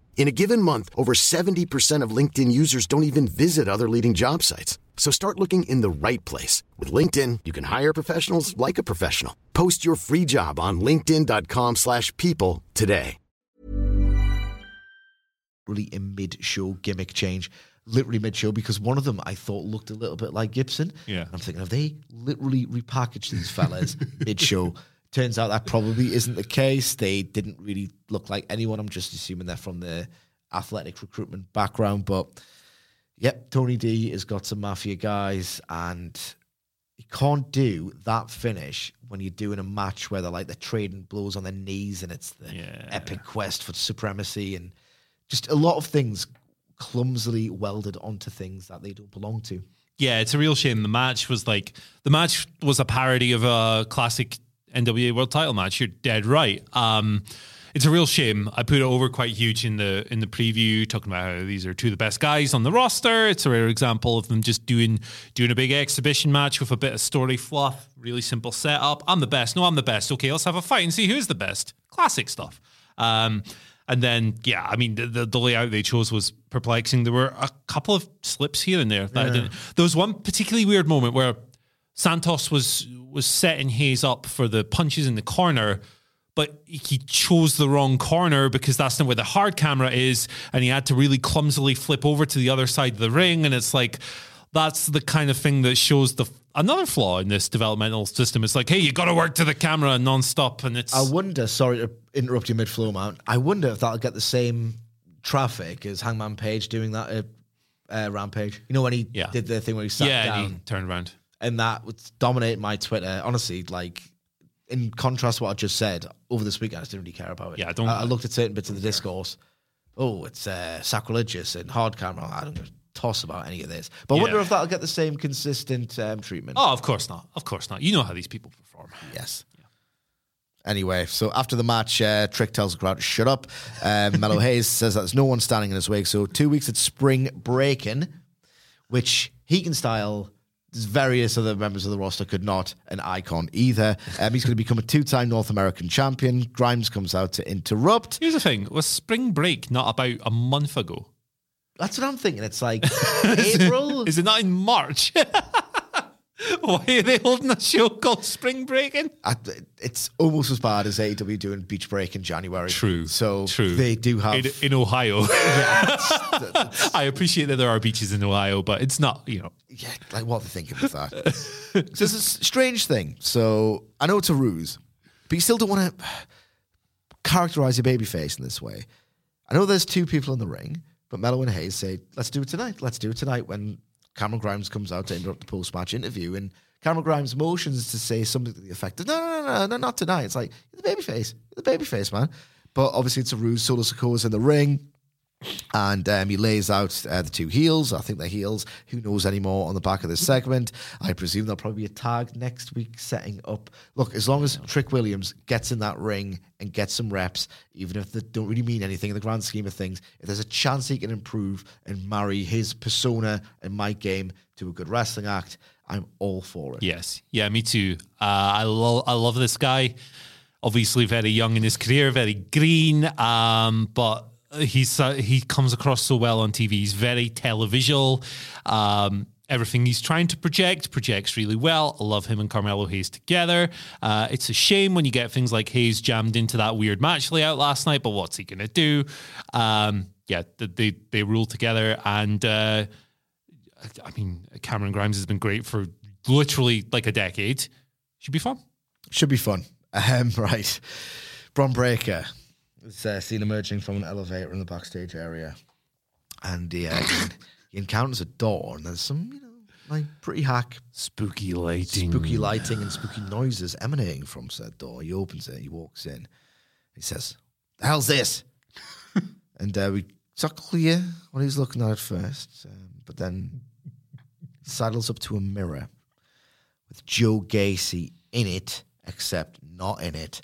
In a given month, over 70% of LinkedIn users don't even visit other leading job sites. So start looking in the right place. With LinkedIn, you can hire professionals like a professional. Post your free job on linkedin.com slash people today. Really a mid-show gimmick change. Literally mid-show because one of them I thought looked a little bit like Gibson. Yeah. I'm thinking, have they literally repackaged these fellas [LAUGHS] mid-show? Turns out that probably isn't the case. They didn't really look like anyone. I'm just assuming they're from the athletic recruitment background. But yep, Tony D has got some mafia guys, and you can't do that finish when you're doing a match where they're like they're trading blows on their knees, and it's the Yeah. epic quest for supremacy, and just a lot of things clumsily welded onto things that they don't belong to. Yeah, it's a real shame. The match was like the match was a parody of a classic NWA World Title match. You're dead right. Um, it's a real shame. I put it over quite huge in the in the preview, talking about how these are two of the best guys on the roster. It's a rare example of them just doing doing a big exhibition match with a bit of story fluff. Really simple setup. I'm the best. No, I'm the best. Okay, let's have a fight and see who's the best. Classic stuff. Um, and then, yeah, I mean, the, the, the layout they chose was perplexing. There were a couple of slips here and there. That I didn't, there was one particularly weird moment where Santos was was setting Hayes up for the punches in the corner, but he chose the wrong corner because that's not where the hard camera is, and he had to really clumsily flip over to the other side of the ring. And it's like that's the kind of thing that shows the another flaw in this developmental system. It's like, hey, you got to work to the camera nonstop, and it's I wonder, sorry to interrupt you mid flow, man. I wonder if that'll get the same traffic as Hangman Page doing that at uh, Rampage. You know, when he Yeah. did the thing where he sat yeah, down and he turned around. And that would dominate my Twitter. Honestly, like in contrast to what I just said over this weekend, I just didn't really care about it. Yeah, I don't- I, I looked at certain bits of the discourse. Oh, it's uh, sacrilegious and hard camera. I don't a toss about any of this. But I wonder if that'll get the same consistent um, treatment. Oh, of course not. Of course not. You know how these people perform. Yes. Anyway, so after the match, uh, Trick tells the crowd to shut up. Um, Melo [LAUGHS] Hayes says that there's no one standing in his wake. So two weeks at spring breaking, which Hegan style, various other members of the roster could not, an icon either. Um, he's going to become a two-time North American champion. Grimes comes out to interrupt. Here's the thing: was spring break not about a month ago? That's what I'm thinking. It's like [LAUGHS] April. Is it not in March? [LAUGHS] [LAUGHS] Why are they holding a show called Spring Breaking? I- it's almost as bad as AEW doing beach break in January. True. So True. they do have. in, in Ohio. [LAUGHS] [LAUGHS] I appreciate that there are beaches in Ohio, but it's not. You know, yeah, like what they're thinking with that. so it's a strange thing. So I know it's a ruse, but you still don't want to [SIGHS] characterize your babyface in this way. I know there's two people in the ring, but Melo and Hayes say, let's do it tonight. Let's do it tonight when Cameron Grimes comes out to interrupt the post match interview. And Cameron Grimes motions to say something to the effect of, no, no, no, no, no not tonight. It's like, the babyface. The babyface, man. But obviously it's a ruse. Solo Sikoa's in the ring. And um, he lays out uh, the two heels. I think they're heels. Who knows anymore on the back of this segment? I presume there'll probably be a tag next week setting up. Look, as long as Trick Williams gets in that ring and gets some reps, even if they don't really mean anything in the grand scheme of things, if there's a chance he can improve and marry his persona and my game to a good wrestling act, I'm all for it. yes, yeah, me too. Uh, I love, I love this guy. Obviously, very young in his career, very green, um, but he's uh, he comes across so well on TV. He's very televisual. Um, everything he's trying to project projects really well. I love him and Carmelo Hayes together. Uh, it's a shame when you get things like Hayes jammed into that weird match layout last night, but what's he to do? Um, yeah, they they rule together, and uh, I mean Cameron Grimes has been great for literally like a decade. Should be fun. Should be fun. Um, [LAUGHS] right, Bron Breakker is uh, seen emerging from an elevator in the backstage area, and he, uh, he encounters a door, and there's some you know like pretty hack Spooky lighting. spooky lighting and spooky noises emanating from said door. He opens it, he walks in, he says, "The hell's this?" [LAUGHS] and uh, we it's not clear what he's looking at at first, um, but then sidles up to a mirror with Joe Gacy in it, except not in it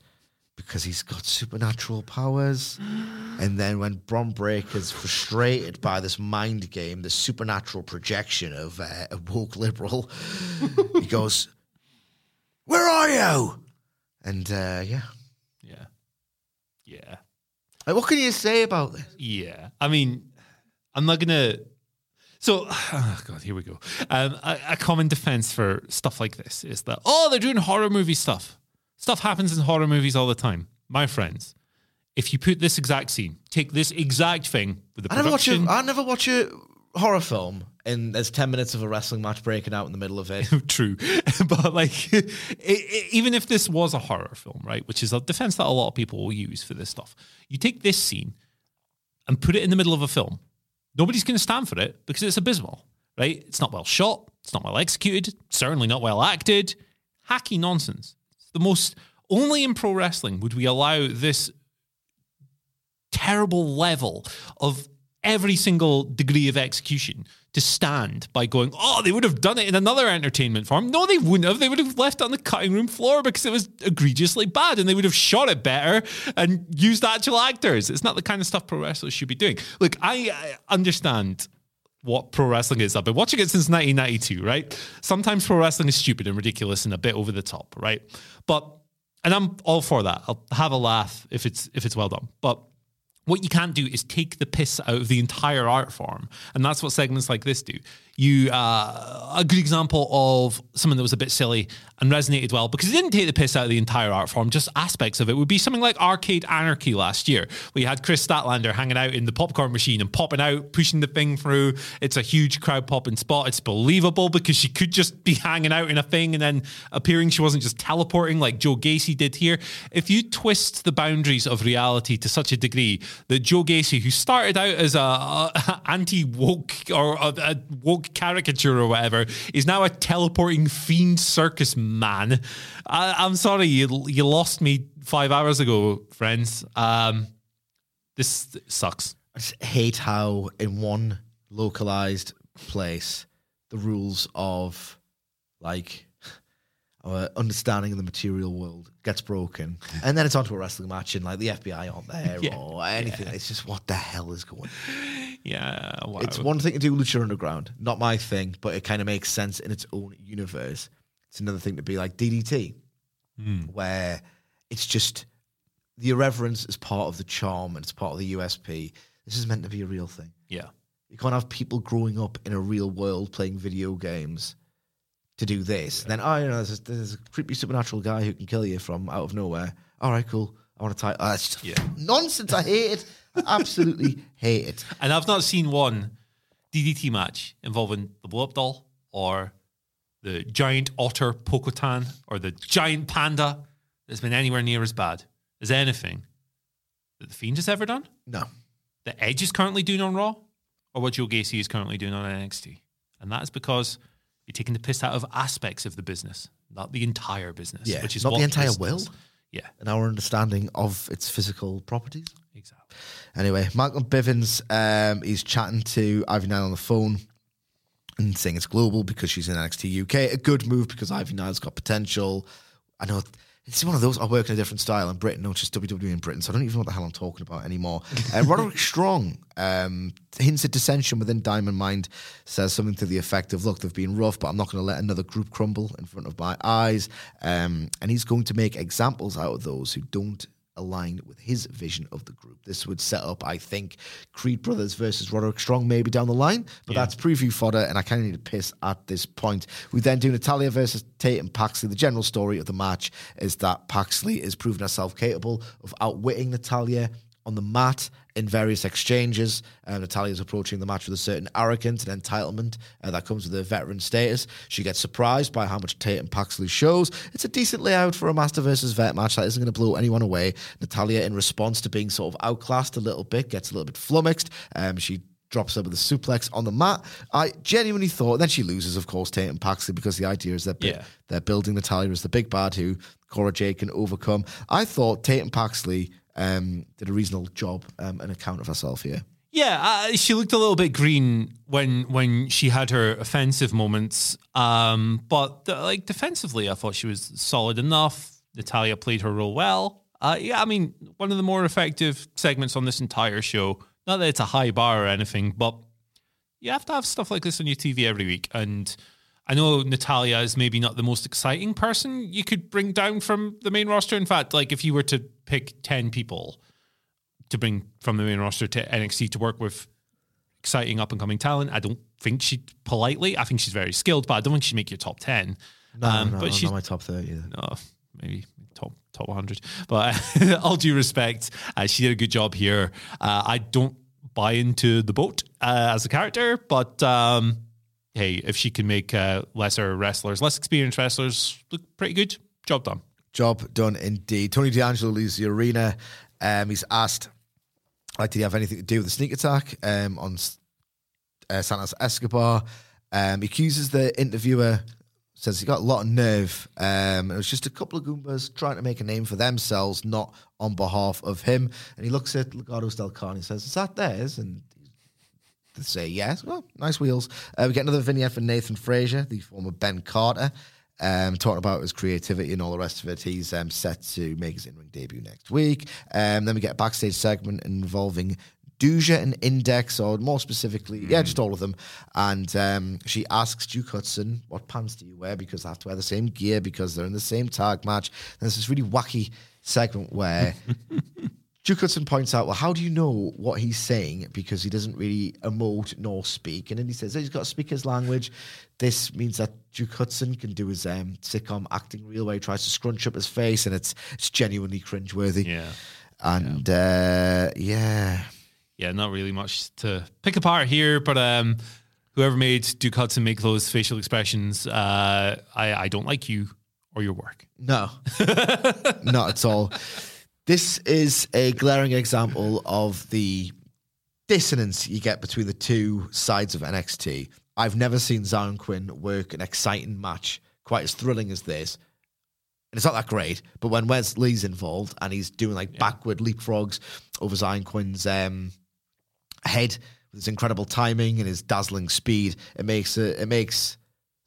because he's got supernatural powers. and then when Bron Breakker's frustrated by this mind game, the supernatural projection of uh, a woke liberal, he [LAUGHS] goes, "Where are you?" And uh, yeah, Yeah. Yeah. like, what can you say about this? Yeah. I mean, I'm not going to. So, [SIGHS] oh God, here we go. Um, a, a common defense for stuff like this is that, oh, they're doing horror movie stuff. Stuff happens in horror movies all the time. My friends, if you put this exact scene, take this exact thing with the I never watch a. I never watch a horror film and there's ten minutes of a wrestling match breaking out in the middle of it. [LAUGHS] True, [LAUGHS] but like, i [LAUGHS] i even if this was a horror film, right, which is a defense that a lot of people will use for this stuff, you take this scene and put it in the middle of a film. Nobody's going to stand for it because it's abysmal, right? It's not well shot, it's not well executed, certainly not well acted. Hacky nonsense. The most only in pro wrestling would we allow this terrible level of every single degree of execution to stand by going, oh, they would have done it in another entertainment form. No, they wouldn't have. They would have left it on the cutting room floor because it was egregiously bad and they would have shot it better and used actual actors. It's not the kind of stuff pro wrestlers should be doing. Look, I, I understand what pro wrestling is. I've been watching it since 1992, right? Sometimes pro wrestling is stupid and ridiculous and a bit over the top, right? But and I'm all for that. I'll have a laugh if it's if it's well done. But what you can't do is take the piss out of the entire art form, and that's what segments like this do. You uh, a good example of something that was a bit silly and resonated well because it didn't take the piss out of the entire art form, just aspects of it would be something like Arcade Anarchy last year. We had Kris Statlander hanging out in the popcorn machine and popping out, pushing the thing through. It's a huge crowd popping spot. It's believable because she could just be hanging out in a thing and then appearing. She wasn't just teleporting like Joe Gacy did here. If you twist the boundaries of reality to such a degree that Joe Gacy, who started out as a, a [LAUGHS] anti woke or a, a woke caricature or whatever, is now a teleporting fiend circus man. I, I'm sorry, you you lost me five hours ago, friends. Um, this sucks. I just hate how in one localized place the rules of like our understanding of the material world gets broken, and then it's onto a wrestling match and like the FBI aren't [LAUGHS] there Yeah. or anything. It's just what the hell is going? on? Yeah, wow. It's one thing to do Lucha Underground, not my thing, but it kind of makes sense in its own universe. It's another thing to be like DDT, hmm. where it's just the irreverence is part of the charm and it's part of the USP. This is meant to be a real thing. yeah. You can't have people growing up in a real world playing video games to do this. Then, oh, you know, there's a, there's a creepy supernatural guy who can kill you from out of nowhere. All right, cool. I want to tie. Oh, that's just Yeah. nonsense. I hate it. I absolutely [LAUGHS] hate it. And I've not seen one DDT match involving the blow up doll or the giant otter Pokotan or the giant panda that's been anywhere near as bad as anything that the Fiend has ever done. No. The Edge is currently doing on Raw or what Joe Gacy is currently doing on NXT. And that is because you're taking the piss out of aspects of the business, not the entire business. Yeah, which is not the entire world. Yeah, And our understanding of its physical properties. exactly. Anyway, Malcolm Bivens, um, he's chatting to Ivy Nile on the phone and saying it's global because she's in NXT UK. A good move because Ivy Nile's got potential. I know it's one of those. I work in a different style in Britain, not just WWE in Britain, so I don't even know what the hell I'm talking about anymore. [LAUGHS] Uh, Roderick Strong um, hints at dissension within Diamond Mind, says something to the effect of, "Look, they've been rough, but I'm not going to let another group crumble in front of my eyes." Um, and he's going to make examples out of those who don't align with his vision of the group. This would set up, I think, Creed Brothers versus Roderick Strong maybe down the line, but that's preview fodder, and I kind of need to piss at this point. We then do Natalya versus Tatum Paxley. The general story of the match is that Paxley is proving herself capable of outwitting Natalya on the mat in various exchanges. Uh, Natalya is approaching the match with a certain arrogance and entitlement uh, that comes with her veteran status. She gets surprised by how much Tatum Paxley shows. It's a decent layout for a master versus vet match that isn't going to blow anyone away. Natalya, in response to being sort of outclassed a little bit, gets a little bit flummoxed. Um, she drops her with a suplex on the mat. I genuinely thought, then she loses, of course, Tatum Paxley, because the idea is that Yeah. they're building Natalya as the big bad who Cora Jade can overcome. I thought Tatum Paxley um, did a reasonable job um, an account of herself here. Yeah, uh, she looked a little bit green when when she had her offensive moments, um, but uh, like defensively, I thought she was solid enough. Natalya played her role well. Uh, yeah, I mean, one of the more effective segments on this entire show. Not that it's a high bar or anything, but you have to have stuff like this on your TV every week. And I know Natalya is maybe not the most exciting person you could bring down from the main roster. In fact, like if you were to pick ten people to bring from the main roster to NXT to work with exciting up and coming talent. I don't think she'd politely. I think she's very skilled, but I don't think she'd make your top ten. No, Um, no, but not she's my top 30 either. no, maybe top top 100. But [LAUGHS] all due respect, uh, she did a good job here. Uh, I don't buy into the boat uh, as a character, but um, hey, if she can make uh, lesser wrestlers, less experienced wrestlers look pretty good, job done. Job done indeed. Tony D'Angelo leaves the arena. Um, he's asked, like, did he have anything to do with the sneak attack um, on uh, Santos Escobar? Um, he accuses the interviewer, says he got a lot of nerve. Um, it was just a couple of Goombas trying to make a name for themselves, not on behalf of him. And he looks at Legado Del Carne and says, Is that theirs? And they say yes. Well, nice wheels. Uh, we get another vignette for Nathan Frazer, the former Ben Carter, um, talking about his creativity and all the rest of it. He's um, set to make his in-ring debut next week. Um, then we get a backstage segment involving Duja and Index, or more specifically, yeah, just all of them. And um, she asks Duke Hudson, "What pants do you wear?" Because they have to wear the same gear because they're in the same tag match. And there's this really wacky segment where. [LAUGHS] Duke Hudson points out, well, how do you know what he's saying? Because he doesn't really emote nor speak. And then he says, oh, he's got to speak his language. This means that Duke Hudson can do his um, sitcom acting real where he tries to scrunch up his face and it's it's genuinely cringeworthy. Yeah. And uh, yeah. yeah, not really much to pick apart here, but um, whoever made Duke Hudson make those facial expressions, uh, I, I don't like you or your work. No, [LAUGHS] not at all. This is a glaring example of the dissonance you get between the two sides of NXT. I've never seen Zion Quinn work an exciting match quite as thrilling as this. And it's not that great, but when Wes Lee's involved and he's doing like backward leapfrogs over Zion Quinn's um, head with his incredible timing and his dazzling speed, it makes it, it makes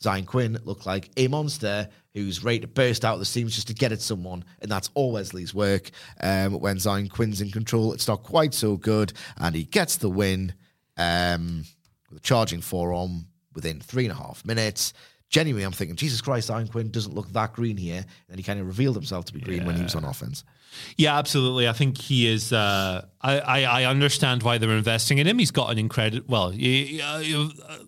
Zion Quinn looked like a monster who's ready to burst out of the seams just to get at someone, and that's all Wes Lee's work. Um, when Zion Quinn's in control, it's not quite so good, and he gets the win um, with a charging forearm within three and a half minutes. Genuinely, I'm thinking, Jesus Christ, Zion Quinn doesn't look that green here, and he kind of revealed himself to be green when he was on offense. Yeah, absolutely. I think he is. Uh, I, I I understand why they're investing in him. He's got an incredible, well, he- uh, uh,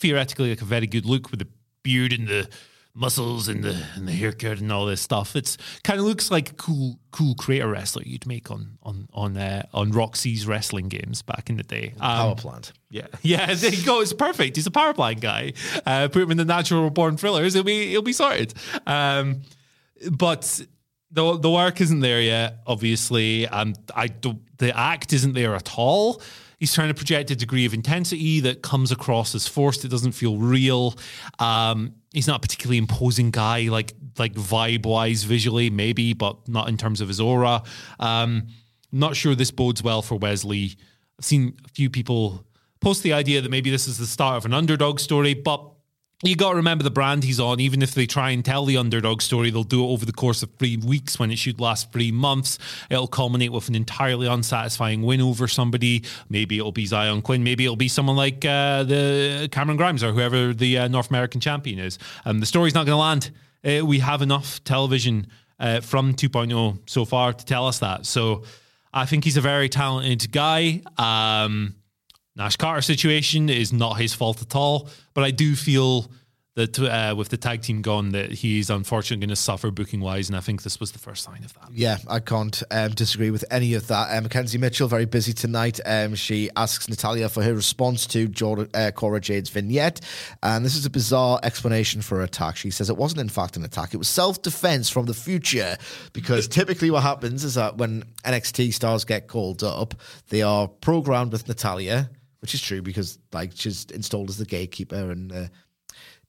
theoretically, like a very good look with the beard and the muscles and the and the haircut and all this stuff. It's kind of looks like a cool cool creator wrestler you'd make on on on uh, on Roxy's wrestling games back in the day. Um, Power plant. yeah, [LAUGHS] yeah. There you go. It's perfect. He's a power plant guy. Uh, put him in the natural born thrillers. It'll be he'll be sorted. Um, but the the work isn't there yet. Obviously, and I don't. The act isn't there at all. He's trying to project a degree of intensity that comes across as forced. It doesn't feel real. Um, he's not a particularly imposing guy, like like vibe wise, visually maybe, but not in terms of his aura. Um, not sure this bodes well for Wes Lee. I've seen a few people post the idea that maybe this is the start of an underdog story, but you got to remember the brand he's on. Even if they try and tell the underdog story, they'll do it over the course of three weeks when it should last three months. It'll culminate with an entirely unsatisfying win over somebody. Maybe it'll be Zion Quinn. Maybe it'll be someone like uh, the Cameron Grimes or whoever the uh, North American champion is. Um, the story's not going to land. Uh, we have enough television uh, from 2.0 so far to tell us that. So I think he's a very talented guy. Um, Nash Carter situation is not his fault at all, but I do feel that uh, with the tag team gone, that he's unfortunately going to suffer booking wise, and I think this was the first sign of that. Yeah, I can't um, disagree with any of that. Um, McKenzie Mitchell, very busy tonight. Um, she asks Natalya for her response to Jordan, uh, Cora Jade's vignette, and this is a bizarre explanation for her attack. She says it wasn't, in fact, an attack; it was self-defense from the future. Because typically, what happens is that when NXT stars get called up, they are programmed with Natalya, which is true because like she's installed as the gatekeeper and. Uh,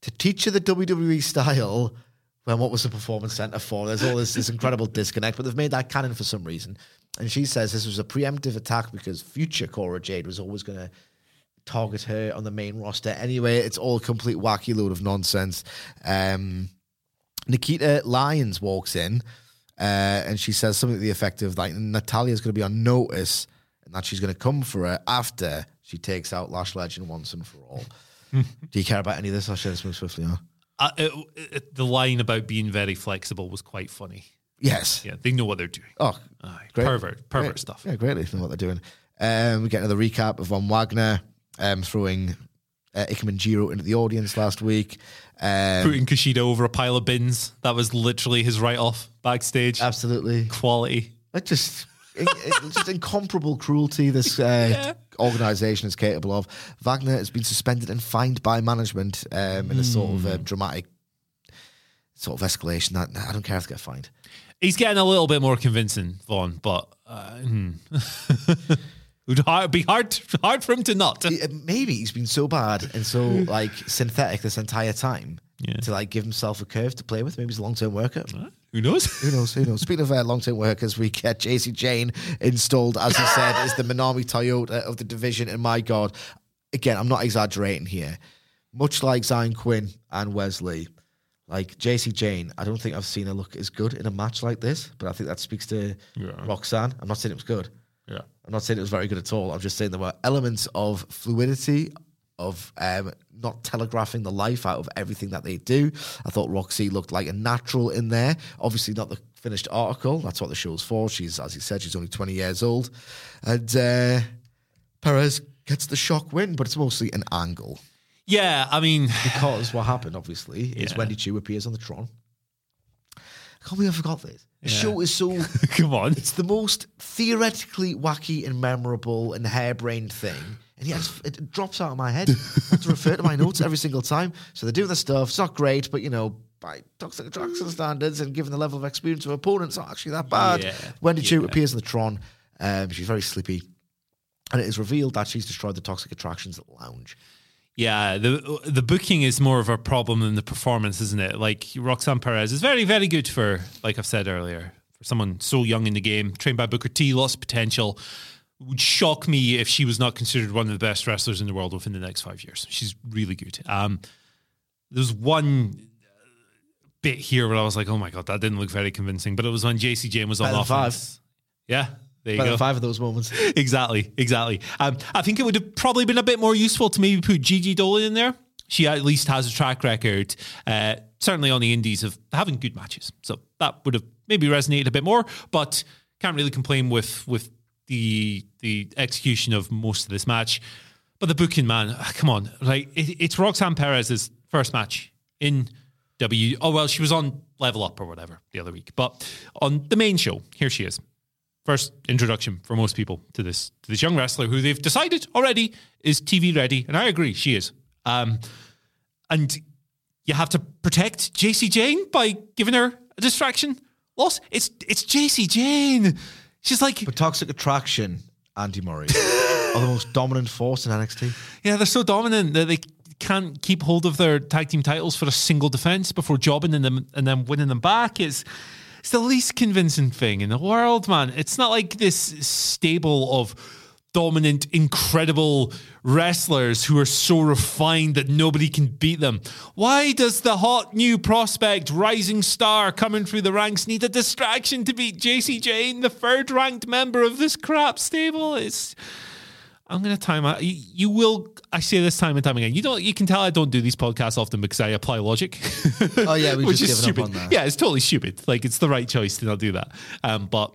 to teach her the WWE style when what was the performance center for? There's all this, this incredible disconnect, but they've made that canon for some reason. And she says this was a preemptive attack because future Cora Jade was always going to target her on the main roster. Anyway, it's all a complete wacky load of nonsense. Um, Nikita Lyons walks in uh, and she says something to the effect of like Natalya's going to be on notice and that she's going to come for her after she takes out Lash Legend once and for all. Do you care about any of this? I'll share this move swiftly on. Uh, it, it, the line about being very flexible was quite funny. Yes. Yeah, they know what they're doing. Oh, great. pervert, pervert Great. stuff. Yeah, greatly know what they're doing. Um, we get another recap of Von Wagner um, throwing uh, Ikemen Jiro into the audience last week. Um, Putting Kushida over a pile of bins. That was literally his write off backstage. absolutely. Quality. Like just, in, in- just incomparable cruelty this uh, organization is capable of. Wagner has been suspended and fined by management um, in a sort of Hmm. uh, dramatic sort of escalation. That I don't care if they get fined. He's getting a little bit more convincing, Von, but uh, hmm. [LAUGHS] it would hard, be hard, hard for him to not. Uh, maybe he's been so bad and so [LAUGHS] like synthetic this entire time Yeah. to like give himself a curve to play with. Maybe he's a long term worker. Who knows? Who knows? Who knows? Speaking of uh, long term workers, we get Jacy Jayne installed, as he said, as the Manami Toyota of the division. And my God, again, I'm not exaggerating here. Much like Zion Quinn and Wes Lee, like Jacy Jayne, I don't think I've seen her look as good in a match like this, but I think that speaks to Roxanne. I'm not saying it was good. Yeah. I'm not saying it was very good at all. I'm just saying there were elements of fluidity, of um, not telegraphing the life out of everything that they do. I thought Roxy looked like a natural in there. Obviously, not the finished article. That's what the show's for. She's, as he said, she's only 20 years old. And uh, Perez gets the shock win, but it's mostly an angle. Yeah, I mean, [SIGHS] Because what happened, obviously, is Yeah. Wendy Choo appears on the Tron. I can't believe I forgot this. The show is so [LAUGHS] come on. it's the most theoretically wacky and memorable and harebrained thing. And yet it drops out of my head. I have to refer to my notes every single time. So they're doing the stuff. It's not great, but you know, by toxic attraction standards and given the level of experience of opponents, not actually that bad. Yeah, Wendy Choo appears in the Tron. Um, she's very sleepy. And it is revealed that she's destroyed the toxic attractions lounge. Yeah, the the booking is more of a problem than the performance, isn't it? Like Roxanne Perez is very, very good for, like I've said earlier, for someone so young in the game, trained by Booker T, lots of potential. Would shock me if she was not considered one of the best wrestlers in the world within the next five years. She's really good. Um, there's one bit here where I was like, oh my god, that didn't look very convincing, but it was when Jacy Jayne was on Better than five. offense. Yeah, there you Better go five of those moments. [LAUGHS] exactly, exactly. Um, I think it would have probably been a bit more useful to maybe put Gigi Dolin in there. She at least has a track record, uh, certainly on the indies, of having good matches. So that would have maybe resonated a bit more, but can't really complain with with the the execution of most of this match. But the booking, man, ah, come on, like it, it's Roxanne Perez's first match in W. Oh well, she was on Level Up or whatever the other week, but on the main show, here she is first introduction for most people to this to this young wrestler who they've decided already is TV ready, and I agree she is. Um, and you have to protect Jacy Jayne by giving her a distraction. Loss. It's it's Jacy Jayne. She's like, But toxic attraction, Andy Murray, are the most dominant force in NXT. yeah, they're so dominant that they can't keep hold of their tag team titles for a single defense before jobbing in them and then winning them back. It's it's the least convincing thing in the world, man. It's not like this stable of dominant, incredible wrestlers who are so refined that nobody can beat them. Why does the hot new prospect, rising star coming through the ranks need a distraction to beat Jacy Jayne, the third ranked member of this crap stable? It's I'm going to time out. You, you will. I say this time and time again. You don't. You can tell I don't do these podcasts often because I apply logic. Oh yeah, we've [LAUGHS] which just is given stupid. up on that. Yeah, it's totally stupid. Like it's the right choice to not do that. Um, but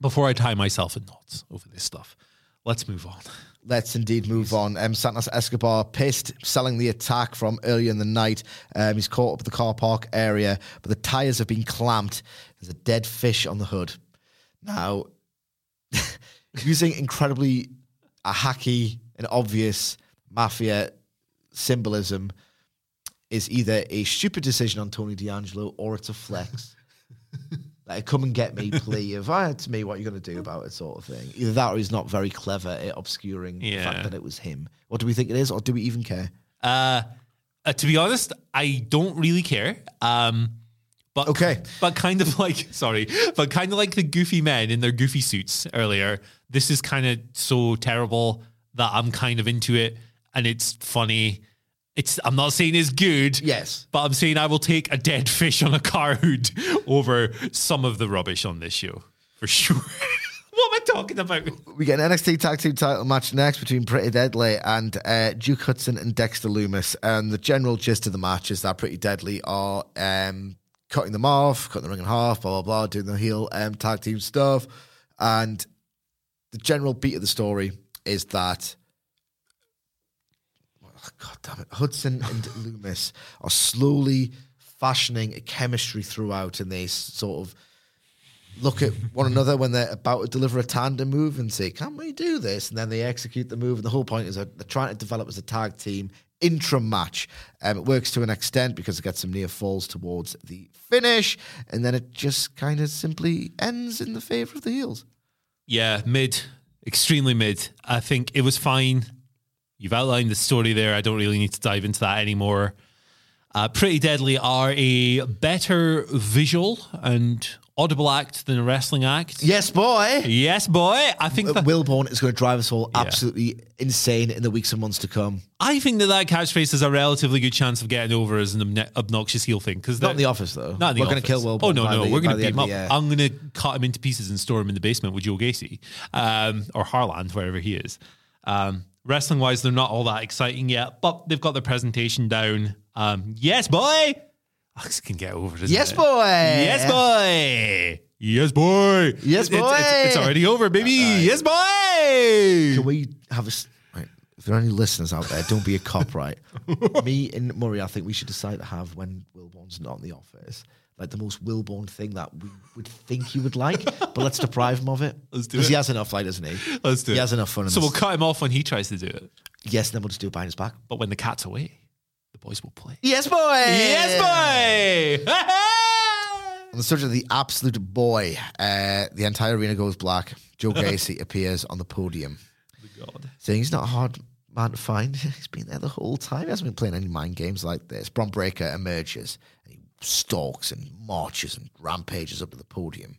before I tie myself in knots over this stuff, let's move on. Let's indeed move on. Um, Santos Escobar pissed, selling the attack from earlier in the night. Um, he's caught up at the car park area, but the tyres have been clamped. There's a dead fish on the hood. Now, [LAUGHS] using incredibly a hacky and obvious mafia symbolism is either a stupid decision on Tony D'Angelo or it's a flex. [LAUGHS] like, come and get me, plea of, ah, to me, what are you going to do about it, sort of thing. Either that or he's not very clever at obscuring the fact that it was him. What do we think it is, or do we even care? Uh, uh, to be honest, I don't really care. Um, but Okay. but kind of like [LAUGHS] sorry, but kind of like the goofy men in their goofy suits earlier. This is kind of so terrible that I'm kind of into it, and it's funny. It's I'm not saying it's good, Yes. but I'm saying I will take a dead fish on a car hood [LAUGHS] over some of the rubbish on this show for sure. [LAUGHS] what am I talking about? We get an NXT Tag Team title match next between Pretty Deadly and uh, Duke Hudson and Dexter Lumis. And the general gist of the match is that Pretty Deadly are um, cutting them off, cutting the ring in half, blah, blah, blah, doing the heel um, tag team stuff. And the general beat of the story is that God damn it, Hudson and [LAUGHS] Lumis are slowly fashioning a chemistry throughout, and they sort of look at one [LAUGHS] another when they're about to deliver a tandem move and say, "Can we do this?" And then they execute the move. And the whole point is that they're trying to develop as a tag team intra match. Um, it works to an extent because it gets some near falls towards the finish, and then it just kind of simply ends in the favor of the heels. Yeah, mid, extremely mid. I think it was fine. You've outlined the story there. I don't really need to dive into that anymore. Uh, Pretty Deadly are a better visual and audible act than a wrestling act. Yes, boy. Yes, boy. I think that, Wilborn is going to drive us all absolutely insane in the weeks and months to come. I think that that catchphrase has a relatively good chance of getting over as an obnoxious heel thing. Because Not in the office, though. Not in the We're gonna office. kill Wilborn Oh no, by no, the- we're by going to beat end him of up. the year. I'm going to cut him into pieces and store him in the basement with Joe Gacy um, or Harland, wherever he is. Um, wrestling wise, they're not all that exciting yet, but they've got their presentation down. Um, yes, boy. I just can get over it. Yes, it? boy. Yes, boy. Yes, boy. Yes, It's- it's- It's, it's already over, baby. yes, boy. Can we have a. Right, if there are any listeners out there, don't be a cop, right? [LAUGHS] Me and Murray, I think we should decide to have when Wilborn's not in the office, like the most Wilborn thing that we would think he would like, but let's deprive him of it. [LAUGHS] Let's do it. Because he has enough, light, doesn't he? Let's do he it. has enough fun So we'll cut him off when he tries to do it. yes, then we'll just do it behind his back. But when the cat's away, the boys will play. Yes, boy. Yes, boy. On the subject of the absolute boy, uh, the entire arena goes black. Joe [LAUGHS] Gacy appears on the podium. God. saying he's not a hard man to find. [LAUGHS] He's been there the whole time. He hasn't been playing any mind games like this. Bron Breakker emerges he stalks and marches and rampages up to the podium.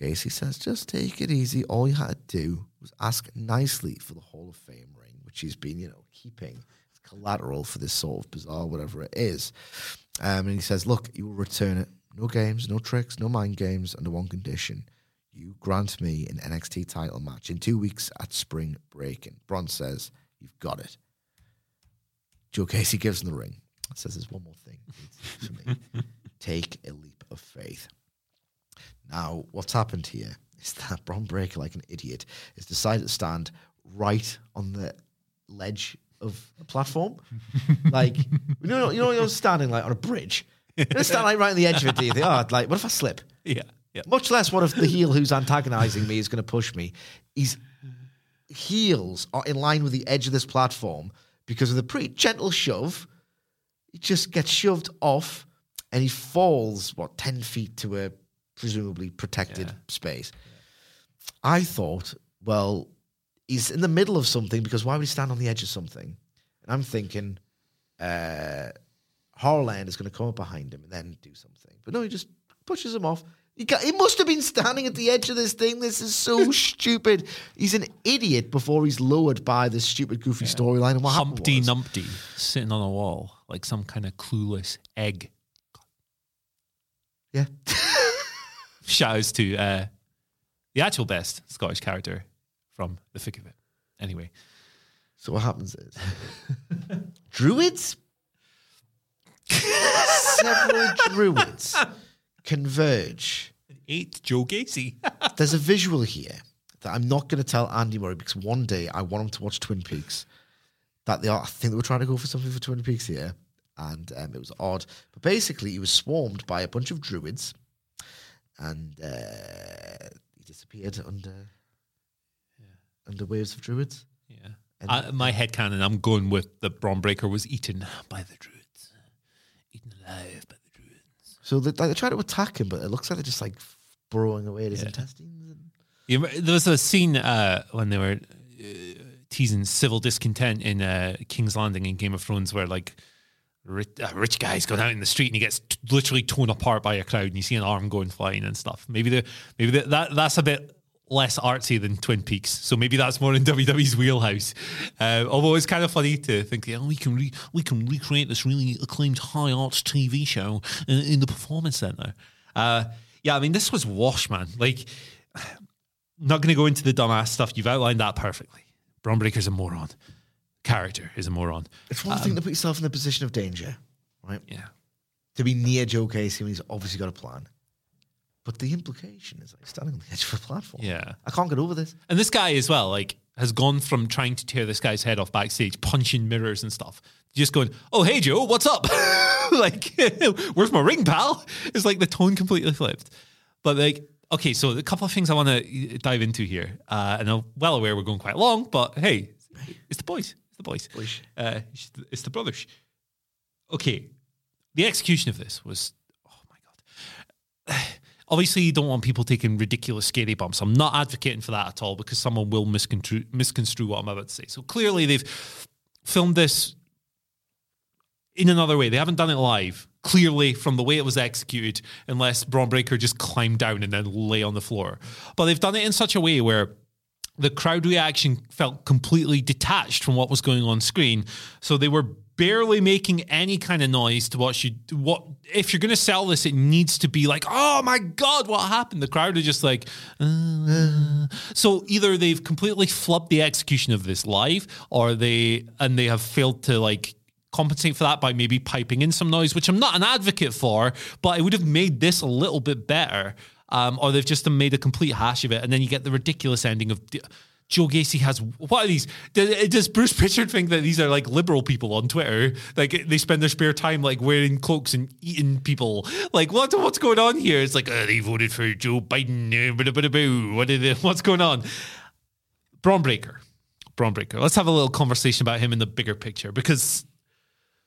Gacy says, just take it easy. All you had to do was ask nicely for the Hall of Fame ring, which he's been, you know, keeping as collateral for this sort of bizarre whatever it is. Um, and he says, look, you will return it. No games, no tricks, no mind games, under one condition. You grant me an NXT title match in two weeks at Spring Break. And Bron says, You've got it. Joe Gacy gives him the ring. Says there's one more thing for [LAUGHS] me. Take a leap of faith. Now, what's happened here [LAUGHS] is that Bron Breakker, like an idiot, has decided to stand right on the ledge of a platform. [LAUGHS] like, you know, you know, you're standing like on a bridge. You're gonna stand like right on the edge of it. Do you think, oh, like, what if I slip? Yeah. Yeah. Much less what if the heel who's antagonizing me is going to push me. His heels are in line with the edge of this platform because of the pretty gentle shove. He just gets shoved off and he falls, what, 10 feet to a presumably protected space. I thought, well, he's in the middle of something because why would he stand on the edge of something? And I'm thinking, uh, Harland is going to come up behind him and then do something. But no, he just pushes him off. He, got, he must have been standing at the edge of this thing. This is so [LAUGHS] stupid. He's an idiot before he's lowered by this stupid, goofy storyline. And what Humpty Numpty sitting on a wall like some kind of clueless egg. Yeah. [LAUGHS] Shouts to uh, the actual best Scottish character from The Thick of It, Anyway, So what happens is [LAUGHS] druids, several [LAUGHS] druids converge. eight Joe Gacy. There's a visual here that I'm not going to tell Andy Murray because one day I want him to watch Twin Peaks. That they are, I think they were trying to go for something for Twin Peaks here, and um, it was odd. But basically, he was swarmed by a bunch of druids, and uh, he disappeared under under waves of druids. yeah. Uh, my head canon, I'm going with the Bron Breakker was eaten by the druids. Eaten alive by the druids. So they, like, they try to attack him, but it looks like they're just like burrowing away at his intestines. And, You there was a scene uh, when they were teasing civil discontent in uh, King's Landing in Game of Thrones, where like rich, uh, rich guys going out in the street and he gets t- literally torn apart by a crowd, and you see an arm going flying and stuff. Maybe the maybe the, that that's a bit less artsy than Twin Peaks, so maybe that's more in [LAUGHS] WWE's wheelhouse. Uh, although it's kind of funny to think, oh, we can re- we can recreate this really acclaimed high arts TV show in, in the performance center. Uh, yeah, I mean, this was wash, man. Like [SIGHS] not going to go into the dumbass stuff. You've outlined that perfectly. Breakker's a moron. Character is a moron. it's one thing um, to put yourself in the position of danger, right? Yeah. To be near Joe Gacy when he's obviously got a plan. But the implication is like standing on the edge of a platform. Yeah. I can't get over this. And this guy as well, like, has gone from trying to tear this guy's head off backstage, punching mirrors and stuff, just going, "Oh, hey Joe, what's up? [LAUGHS] like, [LAUGHS] where's my ring, pal?" It's like the tone completely flipped. But like, okay, so a couple of things I want to dive into here, uh, and I'm well aware we're going quite long, but hey, it's the boys, it's the boys, uh, it's the- it's the brothers. Okay, the execution of this was, oh my god [SIGHS] obviously you don't want people taking ridiculous scary bumps. I'm not advocating for that at all because someone will misconstrue, misconstrue what I'm about to say. So clearly they've filmed this in another way. They haven't done it live. Clearly, from the way it was executed, unless Bron Breakker just climbed down and then lay on the floor. But they've done it in such a way where the crowd reaction felt completely detached from what was going on screen. So they were barely making any kind of noise to what you what if you're going to sell this it needs to be like oh my god what happened the crowd are just like uh. so either they've completely flubbed the execution of this live or they and they have failed to like compensate for that by maybe piping in some noise, which I'm not an advocate for, but it would have made this a little bit better. Um, or they've just made a complete hash of it, and then you get the ridiculous ending of. Joe Gacy has what are these? Does, Bruce Pritchard think that these are like liberal people on Twitter? Like they spend their spare time like wearing cloaks and eating people. Like what? What's going on here? It's like uh, they voted for Joe Biden. uh. What is? What's going on? Bron Breakker. Bron Breakker. Let's have a little conversation about him in the bigger picture because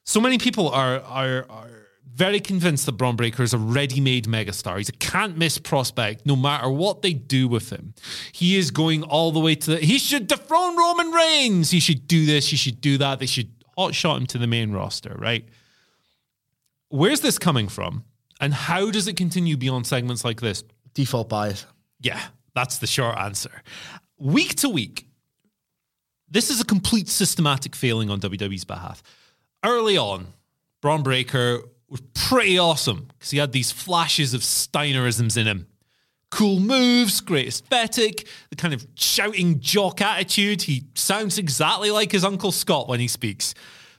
so many people are are are very convinced that Bron Breakker is a ready-made megastar. He's a can't-miss prospect, no matter what they do with him. He is going all the way to the. He should dethrone Roman Reigns. He should do this. He should do that. They should hotshot him to the main roster, right? Where's this coming from, and how does it continue beyond segments like this? Default bias. Yeah, that's the short answer. Week to week, this is a complete systematic failing on WWE's behalf. Early on, Bron Breakker was pretty awesome because he had these flashes of Steinerisms in him. Cool moves, great aesthetic, the kind of shouting jock attitude. He sounds exactly like his Uncle Scott when he speaks.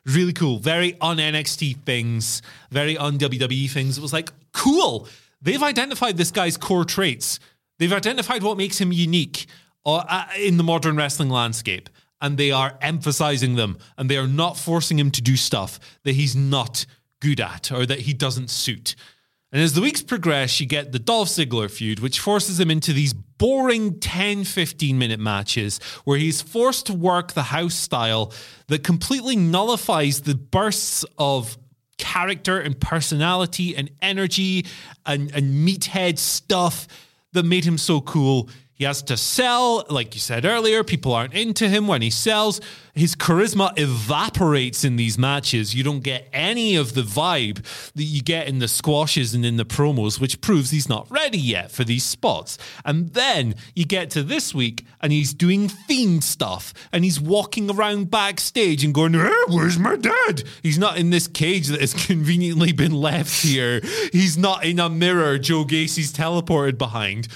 Really cool. Very un NXT things, very un WWE things. It was like, cool. They've identified this guy's core traits. They've identified what makes him unique uh, uh, in the modern wrestling landscape. And they are emphasizing them. And they are not forcing him to do stuff that he's not good at or that he doesn't suit. And as the weeks progress, you get the Dolph Ziggler feud, which forces him into these boring 10, 15 minute matches where he's forced to work the house style that completely nullifies the bursts of character and personality and energy and, and meathead stuff that made him so cool. He has to sell, like you said earlier. People aren't into him when he sells. His charisma evaporates in these matches. You don't get any of the vibe that you get in the squashes and in the promos, which proves he's not ready yet for these spots. And then you get to this week and he's doing fiend stuff and he's walking around backstage and going, "Eh, Where's my dad? He's not in this cage that has [LAUGHS] conveniently been left here. He's not in a mirror Joe Gacy's teleported behind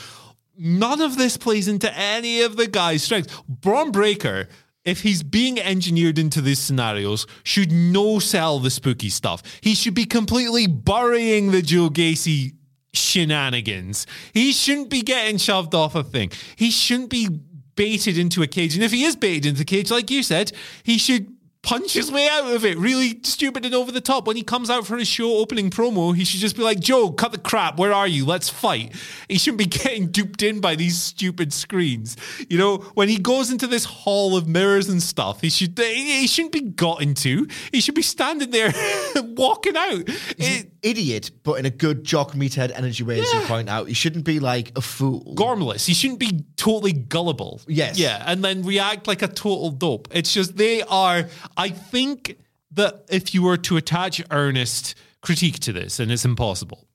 none of this plays into any of the guy's strengths. Bron Breakker if he's being engineered into these scenarios, should no sell the spooky stuff. He should be completely burying the Joe Gacy shenanigans. He shouldn't be getting shoved off a thing. He shouldn't be baited into a cage. And if he is baited into a cage, like you said, he should punch his way out of it. Really stupid and over the top. When he comes out for his show opening promo, he should just be like, Joe, cut the crap. Where are you? Let's fight. He shouldn't be [LAUGHS] getting duped in by these stupid screens. You know, when he goes into this hall of mirrors and stuff, he should he shouldn't be got into. He should be standing there [LAUGHS] walking out. It, Idiot, but in a good jock meathead energy way, as you point out. He shouldn't be like a fool. gormless. He shouldn't be totally gullible. Yes. Yeah, and then react like a total dope. It's just they are. I think that if you were to attach earnest critique to this, and it's impossible,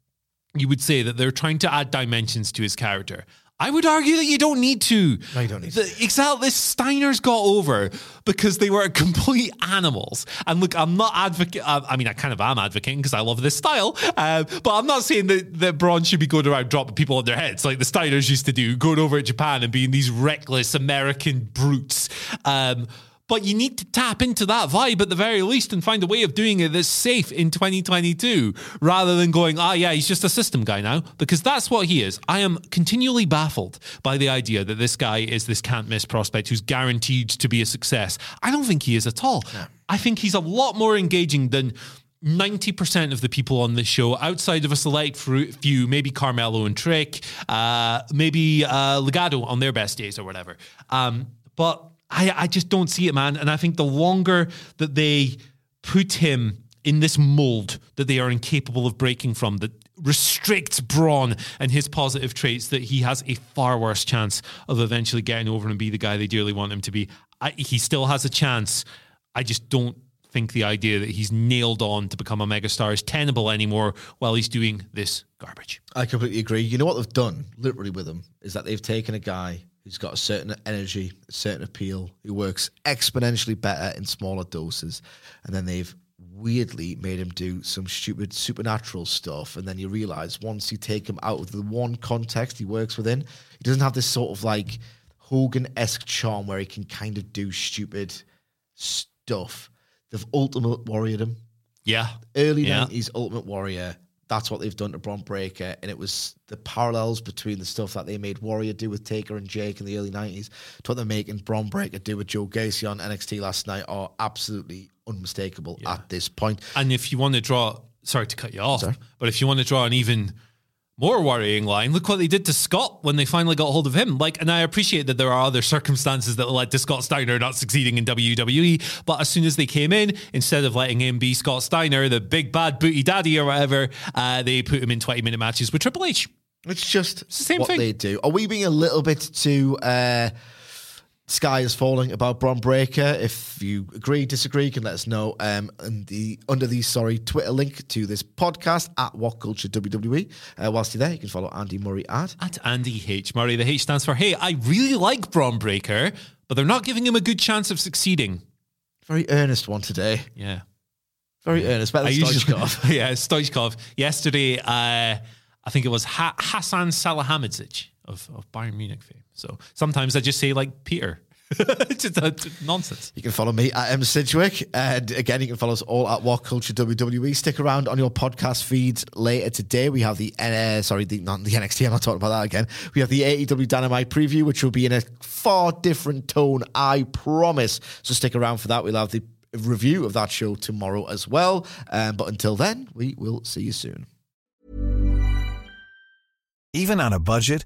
you would say that they're trying to add dimensions to his character. I would argue that you don't need to. No, you don't need the, Exactly. This Steiner's got over because they were [LAUGHS] complete animals. And look, I'm not advocate. Uh, I mean, I kind of am advocating because I love this style. Uh, but I'm not saying that, that Bron should be going around dropping people on their heads like the Steiners used to do, going over at Japan and being these reckless American brutes. Um, but you need to tap into that vibe at the very least and find a way of doing it that's safe in 2022 rather than going, ah, yeah, he's just a system guy now, because that's what he is. I am continually baffled by the idea that this guy is this can't miss prospect who's guaranteed to be a success. I don't think he is at all. I think he's a lot more engaging than 90% of the people on this show, outside of a select few, maybe Carmelo and Trick, uh, maybe uh, Legado on their best days or whatever. Um, but I, I just don't see it, man. And I think the longer that they put him in this mold that they are incapable of breaking from, that restricts Bron and his positive traits, that he has a far worse chance of eventually getting over and be the guy they dearly want him to be. I, he still has a chance. I just don't think the idea that he's nailed on to become a megastar is tenable anymore while he's doing this garbage. I completely agree. You know what they've done, literally, with him, is that they've taken a guy who's got a certain energy, a certain appeal, who works exponentially better in smaller doses, and then they've weirdly made him do some stupid supernatural stuff. And then you realize once you take him out of the one context he works within, he doesn't have this sort of like Hogan esque charm where he can kind of do stupid stuff. They've ultimate warriored him Yeah. early Yeah. 90s Ultimate Warrior. That's what they've done to Bron Breakker. And it was the parallels between the stuff that they made Warrior do with Taker and Jake in the early 90s to what they're making Bron Breakker do with Joe Gacy on NXT last night are absolutely unmistakable at this point. And if you want to draw, sorry to cut you off, Sorry. but if you want to draw an even more worrying line, look what they did to Scott when they finally got hold of him. Like, and I appreciate that there are other circumstances that led to Scott Steiner not succeeding in WWE, but as soon as they came in, instead of letting him be Scott Steiner, the big bad booty daddy or whatever, uh, they put him in 20 minute matches with Triple H. It's just the same what thing. they do. Are we being a little bit too uh, sky is falling about Bron Breakker? If you agree, disagree, you can let us know. Um, and the under the sorry Twitter link to this podcast at What Culture WWE. Uh, whilst you're there, you can follow Andy Murray at At Andy H. Murray, the H stands for, hey, I really like Bron Breakker, but they're not giving him a good chance of succeeding. very earnest one today. Yeah. Very earnest. Better I than Stoichkov. [LAUGHS] yeah, Stoichkov. Yesterday, uh, I think it was ha- Hasan Salihamidzic of, of Bayern Munich fame. So sometimes I just say like Peter. [LAUGHS] just uh, nonsense. You can follow me at M Sidgwick. And again, you can follow us all at What Culture WWE. Stick around on your podcast feeds later today. We have the uh, sorry, the, not the NXT. I'm not talking about that again. We have the AEW Dynamite preview, which will be in a far different tone, I promise. So stick around for that. We'll have the review of that show tomorrow as well. Um, but until then, we will see you soon. Even on a budget,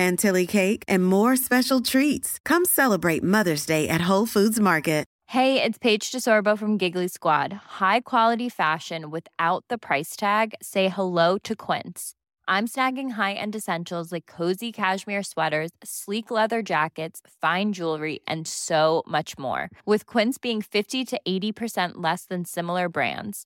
chantilly cake, and more special treats. Come celebrate Mother's Day at Whole Foods Market. Hey, it's Paige DeSorbo from Giggly Squad. High quality fashion without the price tag. Say hello to Quince. I'm snagging high-end essentials like cozy cashmere sweaters, sleek leather jackets, fine jewelry, and so much more. With Quince being 50 to 80% less than similar brands.